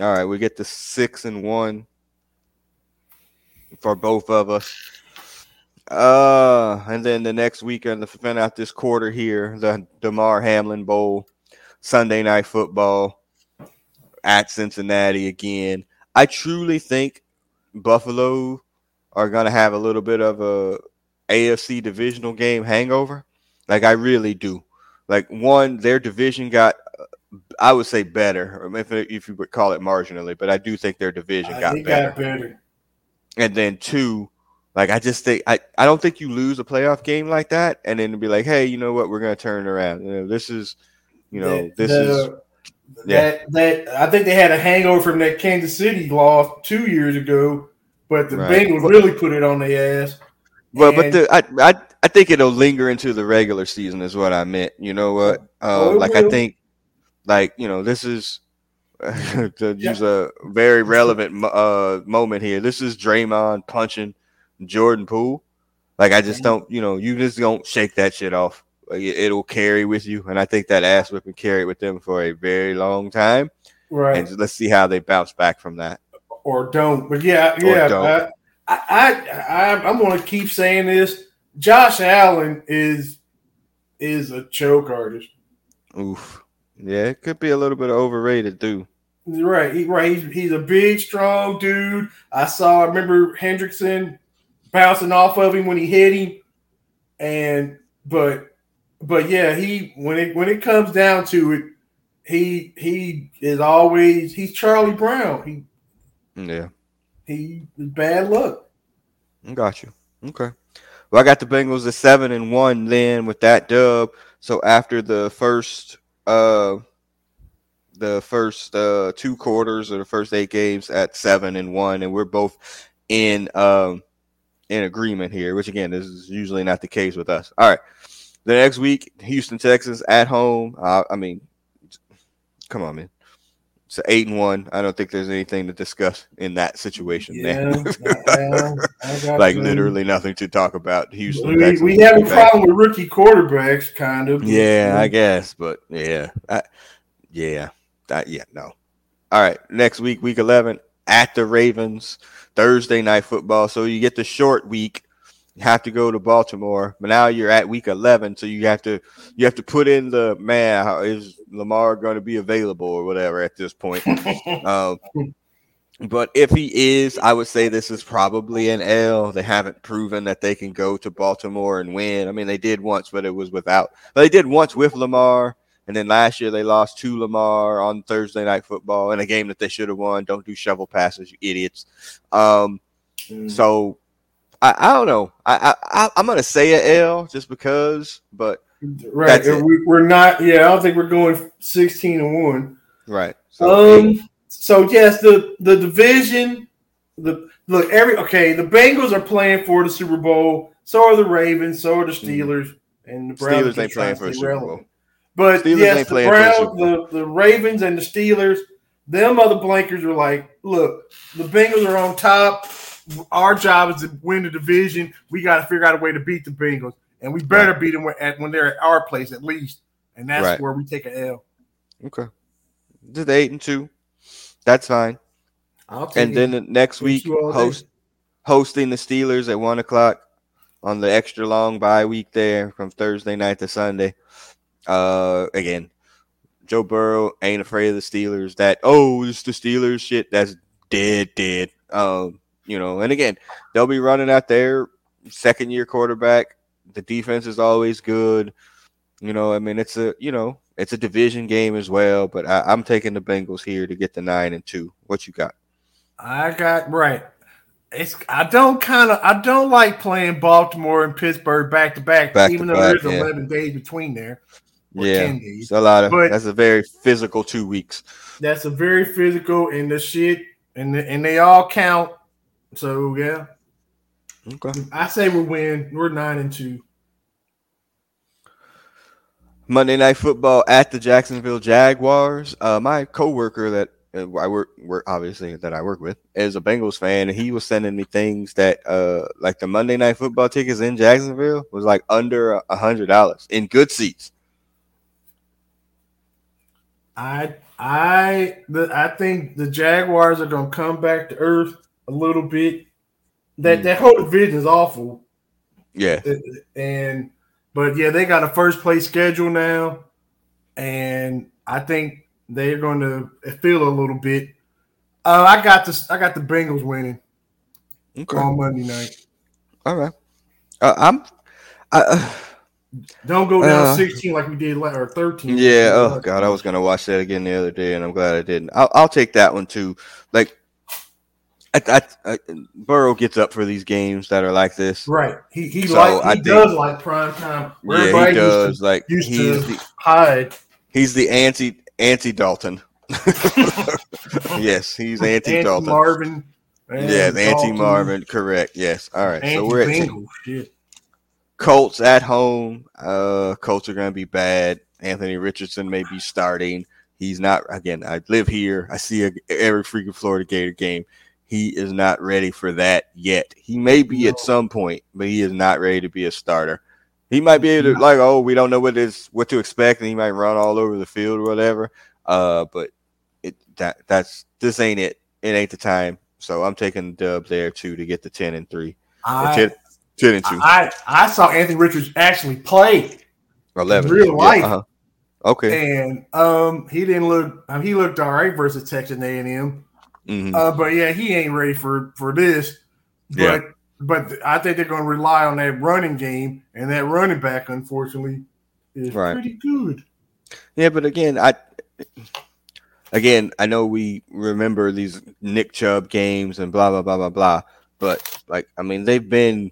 all right, we get the six and one for both of us. Uh, and then the next weekend to fin out this quarter here, the Damar Hamlin Bowl, Sunday night football at Cincinnati again. I truly think Buffalo are gonna have a little bit of a AFC divisional game hangover. Like I really do. Like one, their division got, I would say better, if if you would call it marginally, but I do think their division Uh, got better. got better. And then two, like I just think I, I don't think you lose a playoff game like that, and then be like, hey, you know what, we're gonna turn around. You know, this is, you know, The- this the- is yeah. that that I think they had a hangover from that Kansas City loss two years ago, but the Right. Bengals really put it on their ass. well, but the I, I I think it'll linger into the regular season is what I meant. You know what? Oh, Uh, it like I think, like you know, this is to use a very relevant uh moment here. This is Draymond punching Jordan Poole. Like I just don't, you know, you just don't shake that shit off. Like, it- it'll carry with you, and I think that ass whipping carried with them for a very long time. Right. And let's see how they bounce back from that. or don't. But yeah, yeah. don't. I, I, I, I'm going to keep saying this. Josh Allen is is a choke artist. Oof. Yeah, it could be a little bit overrated too. Right, he, right. He's, he's a big, strong dude. I saw. I remember Hendrickson bouncing off of him when he hit him, and but but yeah, he when it when it comes down to it, he he is always he's Charlie Brown. He Yeah. he bad luck. Got you. Okay. Well, I got the Bengals at seven and one then with that dub. So after the first uh the first uh two quarters or the first eight games at seven and one, and we're both in um in agreement here, which again this is usually not the case with us. All right. The next week, Houston Texans at home. Uh, I mean, come on, man. It's eight and one. I don't think there's anything to discuss in that situation. Yeah, I like you. literally nothing to talk about. Houston. We, we have a problem with rookie quarterbacks, kind of. Yeah, I guess, but yeah, I, yeah, that, yeah, no. All right, next week, week eleven at the Ravens, Thursday night football. So you get the short week. Have to go to Baltimore, but now you're at week eleven, so you have to you have to put in the man. How is Lamar going to be available or whatever at this point? Um, but if he is, I would say this is probably an L. They haven't proven that they can go to Baltimore and win. I mean, they did once, but it was without. But they did once with Lamar, and then last year they lost to Lamar on Thursday night football in a game that they should have won. Don't do shovel passes, you idiots. Um, Mm. so I, I don't know. I, I I'm gonna say a L just because, but right. We, we're not. Yeah, I don't think we're going sixteen and one. right. So Um. So yes, the the division. The look every okay. The Bengals are playing for the Super Bowl. So are the Ravens. So are the Steelers. And the Browns Mm-hmm. Steelers ain't playing for a Super. Bowl. But Steelers yes, the playing for a Browns, the, the Ravens and the Steelers, them other blankers are like, look, the Bengals are on top. Our job is to win the division. We got to figure out a way to beat the Bengals, and we better beat them when, at, when they're at our place at least. And that's Right. where we take an L. Okay. Did eight and two. That's fine. I'll And then the next week, two all day. host hosting the Steelers at one o'clock on the extra long bye week there from Thursday night to Sunday. Uh, again, Joe Burrow ain't afraid of the Steelers. That oh, it's the Steelers shit. That's dead, dead. Um, you know, and again, they'll be running out their second year quarterback. The defense is always good. You know, I mean, it's a you know, it's a division game as well. But I, I'm taking the Bengals here to get the nine and two. What you got? I got right. It's I don't kind of I don't like playing Baltimore and Pittsburgh back to back, even though there's yeah. 11 days between there. Yeah, it's a lot of. But- that's a very physical two weeks. That's a very physical and the shit and the, and they all count. So yeah, Okay. I say we win. We're nine and two. Monday Night Football at the Jacksonville Jaguars. Uh, my coworker that uh, I work, work obviously that I work with is a Bengals fan, and he was sending me things that uh, like the Monday Night Football tickets in Jacksonville was like under a hundred dollars in good seats. I I the, I think the Jaguars are gonna come back to earth a little bit. That Hmm. that whole division is awful. Yeah, and but yeah, they got a first place schedule now, and I think they're going to feel a little bit. Uh, I got this. I got the Bengals winning okay, on Monday night. all right. Uh, I'm. I, uh, Don't go down Uh, sixteen like we did last, or thirteen. Yeah. Oh God, I was gonna watch that again the other day, and I'm glad I didn't. I'll, I'll take that one too. Like, I, I, I, Burrow gets up for these games that are like this. right. He he So, like he think- does like prime time. where Yeah, he everybody used to does. Like used he's to- the hide. he's the anti anti Dalton. yes, he's anti Dalton. Marvin. Yeah, the anti Marvin. Correct. Yes. All right. So we're at Shit. Colts at home. Uh, Colts are going to be bad. Anthony Richardson may be starting. He's not. Again, I live here. I see a, every freaking Florida Gator game. He is not ready for that yet. He may be at some point, but he is not ready to be a starter. He might be able to like, oh, we don't know what is what to expect, and he might run all over the field or whatever. Uh, but it that that's this ain't it. It ain't the time. So I'm taking dub there too to get the ten and three. I, 10, 10 and two. I, I saw Anthony Richards actually play 11 real Yeah, life. uh-huh. Okay. and um he didn't look um, he looked all right versus Texas A&M. Mhm. Uh, but yeah, he ain't ready for for this. But Yeah. but I think they're going to rely on that running game, and that running back, unfortunately, is Right. pretty good. Yeah, but again, I again I know we remember these Nick Chubb games and blah blah blah blah blah, but like I mean they've been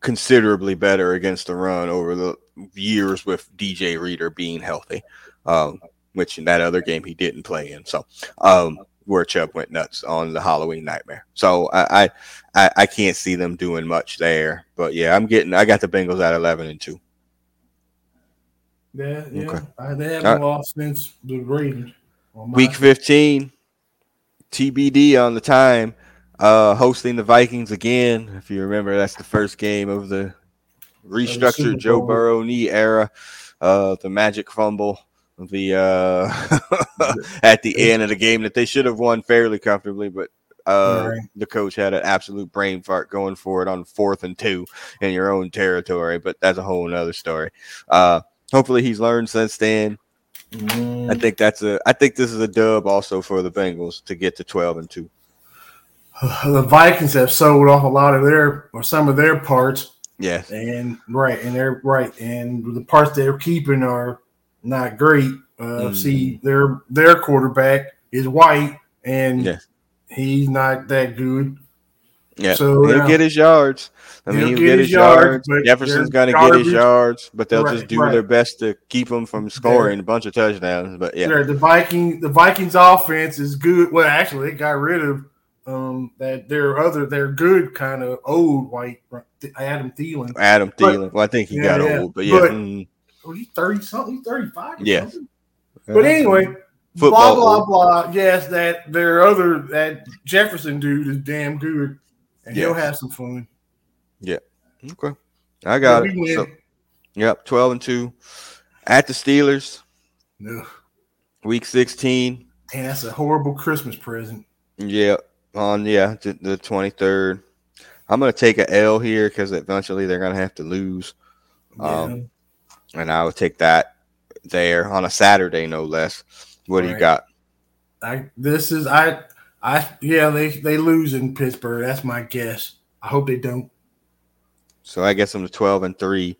considerably better against the run over the years with DJ Reader being healthy, um, which in that other game he didn't play in. So um, where Chubb went nuts on the Halloween Nightmare. So I, I I can't see them doing much there. But yeah, I'm getting I got the Bengals at eleven and two. Yeah, yeah. Okay. I, they haven't right. lost since the Raiders. Week. 15, TBD on the time, uh, hosting the Vikings again. If you remember, that's the first game of the restructured Joe Burrow knee era. Uh, the magic fumble, the uh, at the end of the game that they should have won fairly comfortably, but uh, Right. the coach had an absolute brain fart going for it on fourth and two in your own territory. But that's a whole nother story. Uh, hopefully, he's learned since then. I Mm, think that's a. I think this is a dub also for the Bengals to get to twelve and two. the Vikings have sold off a lot of their or some of their parts, Yes, and right, and they're right, and the parts they're keeping are not great. Uh, Mhm. See, their their quarterback is white, and yes, he's not that good. yeah. So, he'll yeah. get his yards. I mean, he'll, get, his yards. but Jefferson's going to get his yards, but they'll Right, just do right. their best to keep him from scoring a bunch of touchdowns. But yeah, Yeah, the Viking the Vikings offense is good. Well, actually, they got rid of um that their other their good kind of old white Adam Thielen. Adam But- Thielen. well, I think he Yeah, got yeah. old, but yeah, But- mm, he's thirty something. He's thirty five. Yeah. But anyway, Football blah blah old. blah. Yes, that their other that Jefferson dude is damn good, and he'll have some fun. Yeah. Okay, I got Yeah, it. So, yep, twelve and two at the Steelers, No, week sixteen. and that's a horrible Christmas present. Yeah, on yeah the- the twenty third. I'm gonna take a L here because eventually they're gonna have to lose, Um, and I would take that there on a Saturday, no less. What do you Right. got? I this is I I yeah they they lose in Pittsburgh. That's my guess. I hope they don't. So I guess I'm to twelve and three,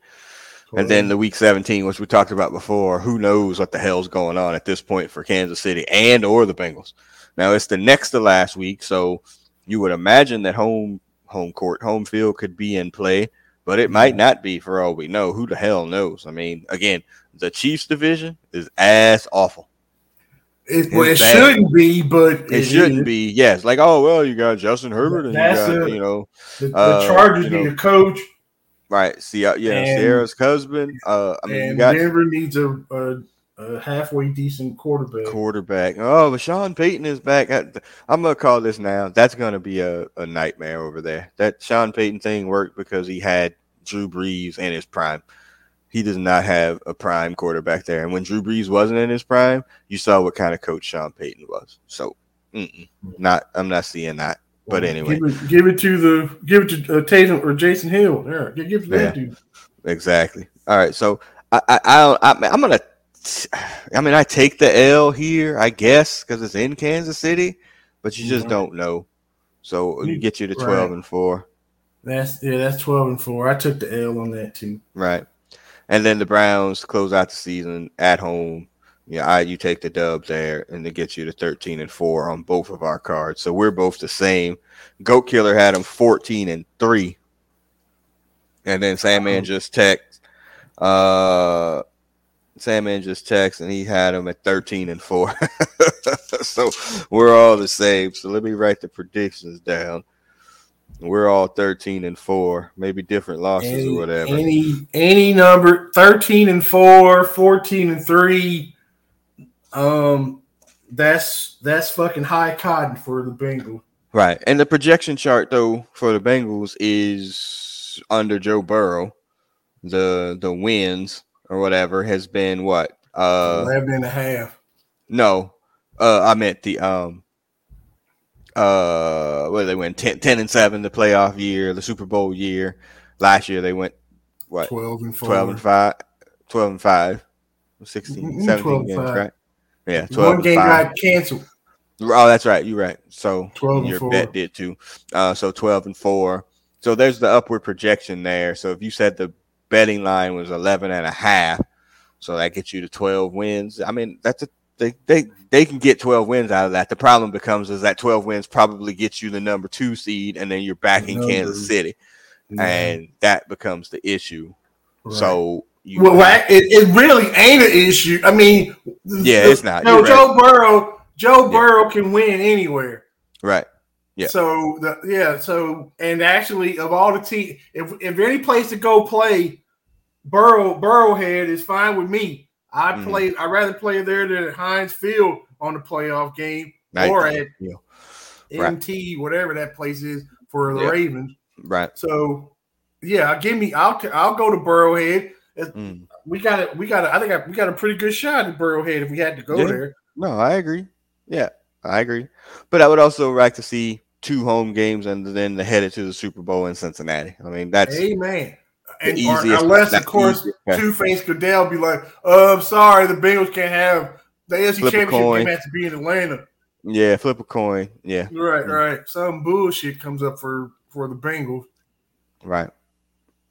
and then the week seventeen, which we talked about before. Who knows what the hell's going on at this point for Kansas City and or the Bengals? Now it's the next to last week, so you would imagine that home home court home field could be in play, but it might not be for all we know. Who the hell knows? I mean, again, the Chiefs division is ass awful. It, well, it bad. shouldn't be, but It, shouldn't is. be. Yes, like oh well, you got Justin Herbert and you got a- you know The, the uh, Chargers you need know, a coach, right. See, yeah, And- Ciara's husband. Uh, I mean, you and got Denver needs a, a, a halfway decent quarterback. quarterback. Oh, but Sean Payton is back. I, I'm gonna call this now. That's gonna be a, a nightmare over there. That Sean Payton thing worked because he had Drew Brees in his prime. He does not have a prime quarterback there. And when Drew Brees wasn't in his prime, you saw what kind of coach Sean Payton was. So, not I'm not seeing that. But anyway, give it, give it to the give it to uh, Tatum or Taysom Hill. There, give give it to Yeah. that dude. Exactly. All right. So I, I, I, I I'm gonna. I mean, I take the L here, I guess, because it's in Kansas City, but you just Mhm. don't know. So You- you get you to right. twelve and four, That's yeah, that's twelve and four. I took the L on that too. right? And then the Browns close out the season at home. Yeah, I you take the dub there, and it gets you to thirteen and four on both of our cards. So we're both the same. Goat Killer had them fourteen and three, and then Sandman Uh-oh. just text. Uh, Sandman just text, and he had him at thirteen and four. so we're all the same. So let me write the predictions down. We're all thirteen and four, maybe different losses Any, or whatever. any any number 13 and 4, 14 and 3. Um that's that's fucking high cotton for the Bengals. Right. And the projection chart though for the Bengals is under Joe Burrow. the the wins or whatever has been what uh 11 and a half. no uh I meant the um uh did they went 10, 10 and 7 the playoff year the Super Bowl year last year they went what 12 and 4. 12 and 5 12 and 5 16 Mm, 17 12 games five. right yeah 12 One and game 5. got canceled. Oh, that's right. You're right. So 12 and your four. bet did too. Uh, so 12 and 4. So there's the upward projection there. So if you said the betting line was 11 and a half, so that gets you to 12 wins. I mean, that's a they, they they can get 12 wins out of that. The problem becomes is that 12 wins probably gets you the number two seed, and then you're back in. Kansas City, and that becomes the issue. Right. So you well, it, it really ain't an issue. I mean, Yeah, it's not. No, Joe Burrow. Joe Yeah. Burrow can win anywhere. right. Yeah. So the yeah. So and actually, of all the team, if if any place to go play, Burrow Burrowhead is fine with me. I Mhm. play. I'd rather play there than at Heinz Field on the playoff game or at Yeah. Right. MT, whatever that place is for the Yeah. Ravens. Right. So yeah, give me. I'll I'll go to Burrowhead. Mm. We got it. We got. it. I think I, we got a pretty good shot at Burrowhead if we had to go Yeah. there. No, I agree. Yeah, I agree. But I would also like to see two home games and then the headed to the Super Bowl in Cincinnati. I mean, that's Amen. And or- easiest. unless, of course. Two Face Goodell be like, "Oh, I'm sorry, the Bengals can't have the AFC Championship game has to be in Atlanta." yeah, flip a coin. Yeah, Right, Mm. right. Some bullshit comes up for for the Bengals. right.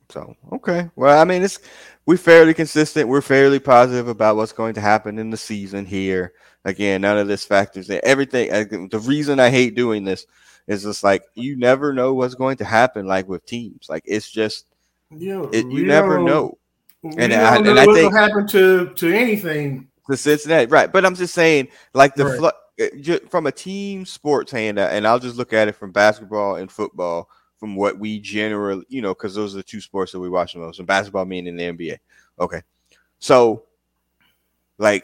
So okay. Well, I mean, it's we're fairly consistent. We're fairly positive about what's going to happen in the season here. Again, none of this factors in everything. The reason I hate doing this is just like you never know what's going to happen. Like with teams, like it's just You, know, it, you never know. And I- know and I think- happen to to anything. the Cincinnati, right? But I'm just saying, like the Right. flu- uh, from a team sports hand, and I'll just look at it from basketball and football, from what we generally, you know, because those are the two sports that we watch the most, and basketball meaning the NBA. Okay, so like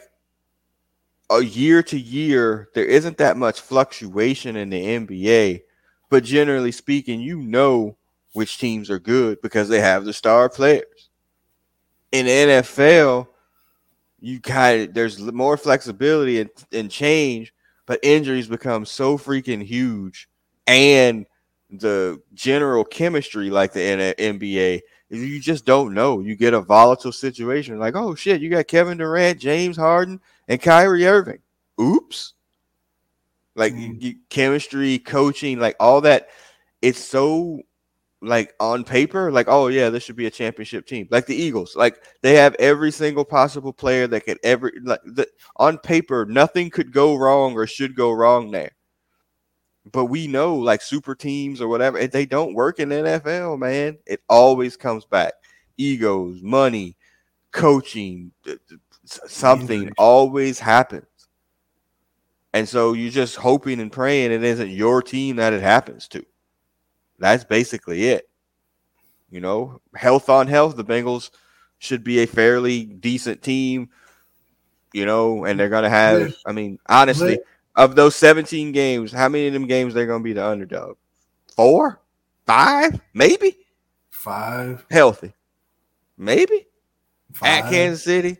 a year to year, there isn't that much fluctuation in the NBA, but generally speaking, you know which teams are good because they have the star players. In the NFL, you kind of there's more flexibility and, and change, but injuries become so freaking huge, and the general chemistry like the NBA, you just don't know. You get a volatile situation like, oh shit, you got Kevin Durant, James Harden, and Kyrie Irving. Oops. Like Mm. you- chemistry, coaching, like all that. It's so like on paper, like, oh yeah, this should be a championship team. Like the Eagles, like they have every single possible player that could ever like the, on paper, nothing could go wrong or should go wrong there. But we know like super teams or whatever, if they don't work in the NFL, man, it always comes back. Egos, money, coaching, th- th- s- something always happens. And so you're just hoping and praying it isn't your team that it happens to. That's basically it. You know, health on health, the Bengals should be a fairly decent team, you know, and they're going to have. I mean, honestly, of those 17 games, how many of them games they're going to be the underdog? Four? Five? Maybe? Five, Healthy. Maybe? At. Kansas City?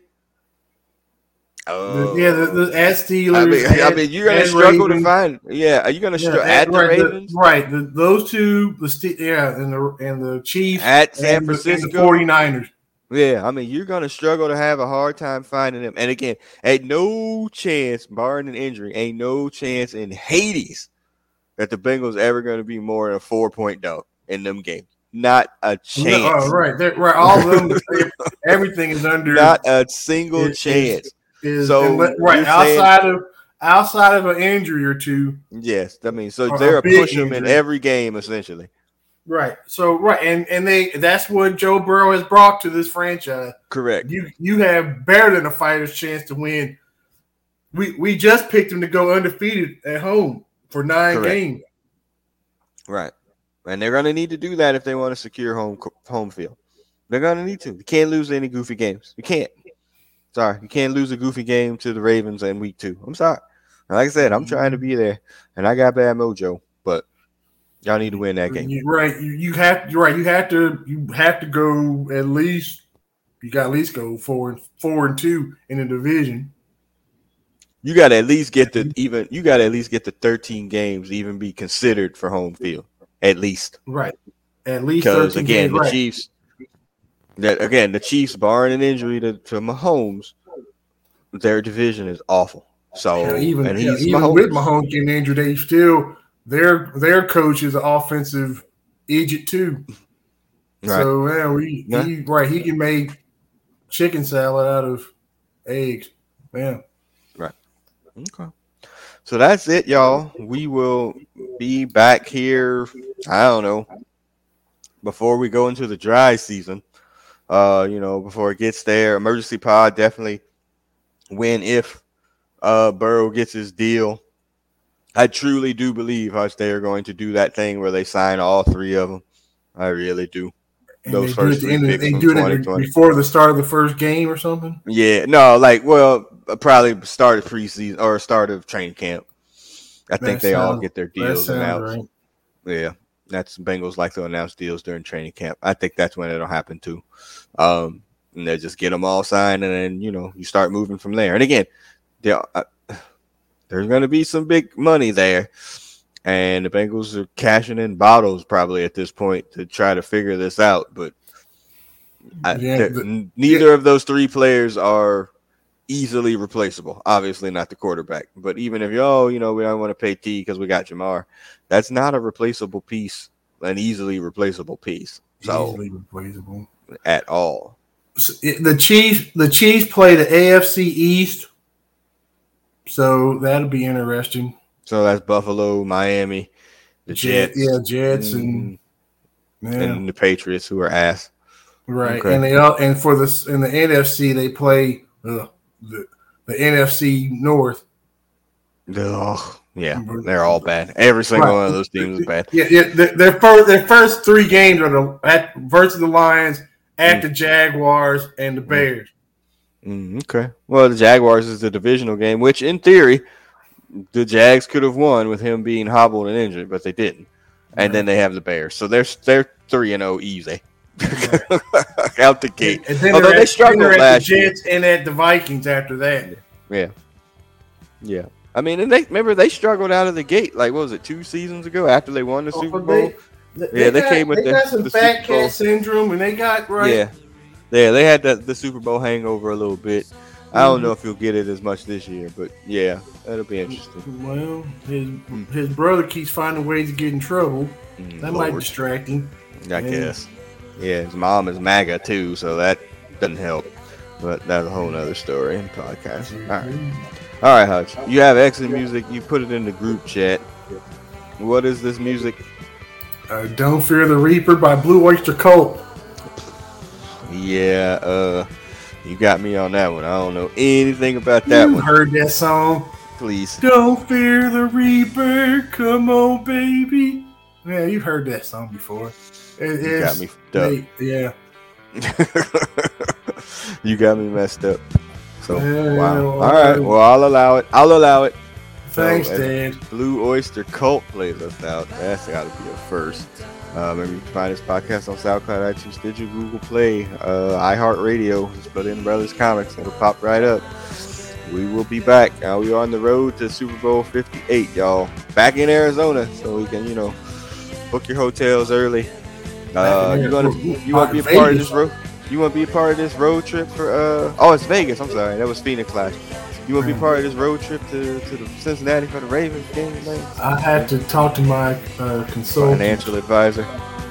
The- Oh. yeah, the, the at Steelers. I mean, I mean, you're going to at struggle to Ravens. find. Yeah, are you going to Yeah, struggle at- at the right, Ravens? right. The, those two, the Ste- yeah, and the and the Chiefs At San and the, and the Francisco? 49ers. Yeah, I mean, you're gonna struggle to have a hard time finding them. And again, ain't no chance, barring an injury, ain't no chance in Hades that the Bengals ever gonna be more than a four point dog in them games. Not a oh, chance. Oh, right, They're- right. All of them, everything is under. Not a single It- chance. Is so unle- right you're saying- outside of outside of an injury or two. Yes, I mean, so they're pushing in every game essentially. Right. So right, and and they that's what Joe Burrow has brought to this franchise. Correct. You you have better than a fighter's chance to win. We we just picked him to go undefeated at home for nine Correct. games. Right. And they're gonna need to do that if they want to secure home home field. They're gonna need to. You can't lose any goofy games. You can't. Sorry, you can't lose a goofy game to the Ravens in week two. I'm sorry. Like I said, I'm mm-hmm. trying to be there, and I got bad mojo, but Y'all need to win that game. You, right. You, you have you're right. You have to you have to go at least you got at least go four and four and two in the division. You got to at least get the even. You got to at least get the 13 games even be considered for home field. At least, Right. At least because again, games, the right. Chiefs. That again, the Chiefs, barring an injury to, to Mahomes, their division is awful. So Yeah, even and yeah, even Mahomes. with Mahomes getting injured, they still their their coach is an offensive idiot too. Right. So yeah, we Yeah. he right he can make chicken salad out of eggs. Yeah. Right. Okay. So that's it, y'all. We will be back here. I don't know before we go into the dry season. Uh, you know, before it gets there, emergency pod definitely when if uh Burrow gets his deal. I truly do believe Hutch they are going to do that thing where they sign all three of them. I really do. And Those they do it first the three end picks they do it 2020. before the start of the first game or something. Yeah, no, like well, probably start of preseason or start of training camp. I think That they all get their deals sounds announced. right. Yeah, that's Bengals like to announce deals during training camp. I think that's when it'll happen too. Um, and they just get them all signed, and then you know you start moving from there. And again, there uh, there's going to be some big money there, and the Bengals are cashing in bottles probably at this point to try to figure this out. But I, Yeah, there- the- n- neither of those three players are easily replaceable. Obviously, not the quarterback, but even if you oh, you know, we don't want to pay Tee because we got Ja'Marr, that's not a replaceable piece, an easily replaceable piece. So Easily replaceable. at all, So, it- the Chiefs the Chiefs play the AFC East, so that'll be interesting. so that's Buffalo, Miami, the Jet- Jets, yeah, Jets and mm, yeah, and the Patriots, who are ass. right. okay. And they all and for this in the NFC they play uh, the the NFC North. Ugh, yeah, they're all bad. Every single Right. one of those teams is bad. Yeah, yeah. Their, their first their first three games are the at versus the Lions, at the Jaguars, and the Bears. Mm, okay. Well, the Jaguars is the divisional game, which in theory, the Jags could have won with him being hobbled and injured, but they didn't. And then they have the Bears, so they're they're three and zero easy out the gate. And then Although they're at, struggled at last the year. Jets and at the Vikings after that. Yeah, yeah. I mean, and they remember they struggled out of the gate. Like, what was it, two seasons ago after they won the Super Bowl? Oh, They, Yeah, they got, came with they the- got some the fat Super Bowl. syndrome, and they got right. Yeah, yeah. They had the, the Super Bowl hangover a little bit. I don't know if you'll get it as much this year, but yeah, that'll be interesting. Well, his his brother keeps finding ways to get in trouble. Mm, That might distract him. I Yeah. guess. Yeah, his mom is MAGA too, so that doesn't help. But that's a whole nother story in podcast. All right. All right, Hutch. You have exit music. You put it in the group chat. What is this music? Uh, Don't fear the Reaper by Blue Oyster Cult. Yeah, uh, you got me on that one. I don't know anything about that you one. heard that song? Please. Don't fear the Reaper, come on, baby. Yeah, you've heard that song before. It, You got me fucked up. they- yeah. you got me messed up. So Yeah, wow. All right. Well, I'll allow it. I'll allow it. Thanks, So, Dad. Blue Oyster Cult plays us out. That's got to be a first. Uh, remember, you can find this podcast on SoundCloud, iTunes, Stitcher, Google Play, uh, iHeartRadio. Just put in Brothers Comics. It'll pop right up. We will be back. Uh, we are on the road to Super Bowl 58, y'all. Back in Arizona, so we can, you know, book your hotels early. Uh, you gonna you want to be a part of this road? You want to be a part of this road trip for? uh Oh, it's Vegas. I'm sorry, that was Phoenix last. You want to be a part of this road trip to, to the Cincinnati for the Ravens game? I had to talk to my uh, consultant. Financial advisor.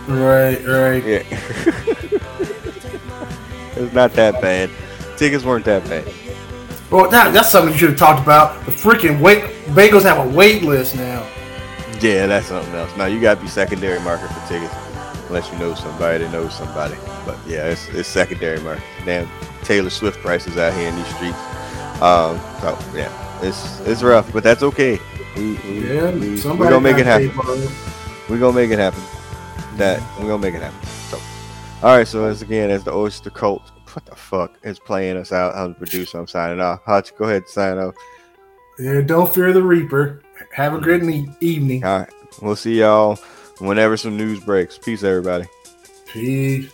Right, right. Yeah. it's not that bad. Tickets weren't that bad. Well, that, that's something you should have talked about. The freaking wait, Bengals have a wait list now. Yeah, that's something else. Now you gotta be secondary market for tickets, unless you know somebody that knows somebody. But yeah, it's, it's secondary market. Damn, Taylor Swift prices out here in these streets. Um, so yeah, it's it's rough, but that's okay. We we, Yeah, we, somebody gonna make it happen. paid for it. we gonna make it happen. That we're gonna make it happen. So, all right. So as again as the Oyster Cult, what the fuck is playing us out? I'm the producer. I'm signing off. Hutch, go ahead and sign off. Yeah, don't fear the Reaper. Have a good evening. All right. We'll see y'all whenever some news breaks. Peace, everybody. Peace.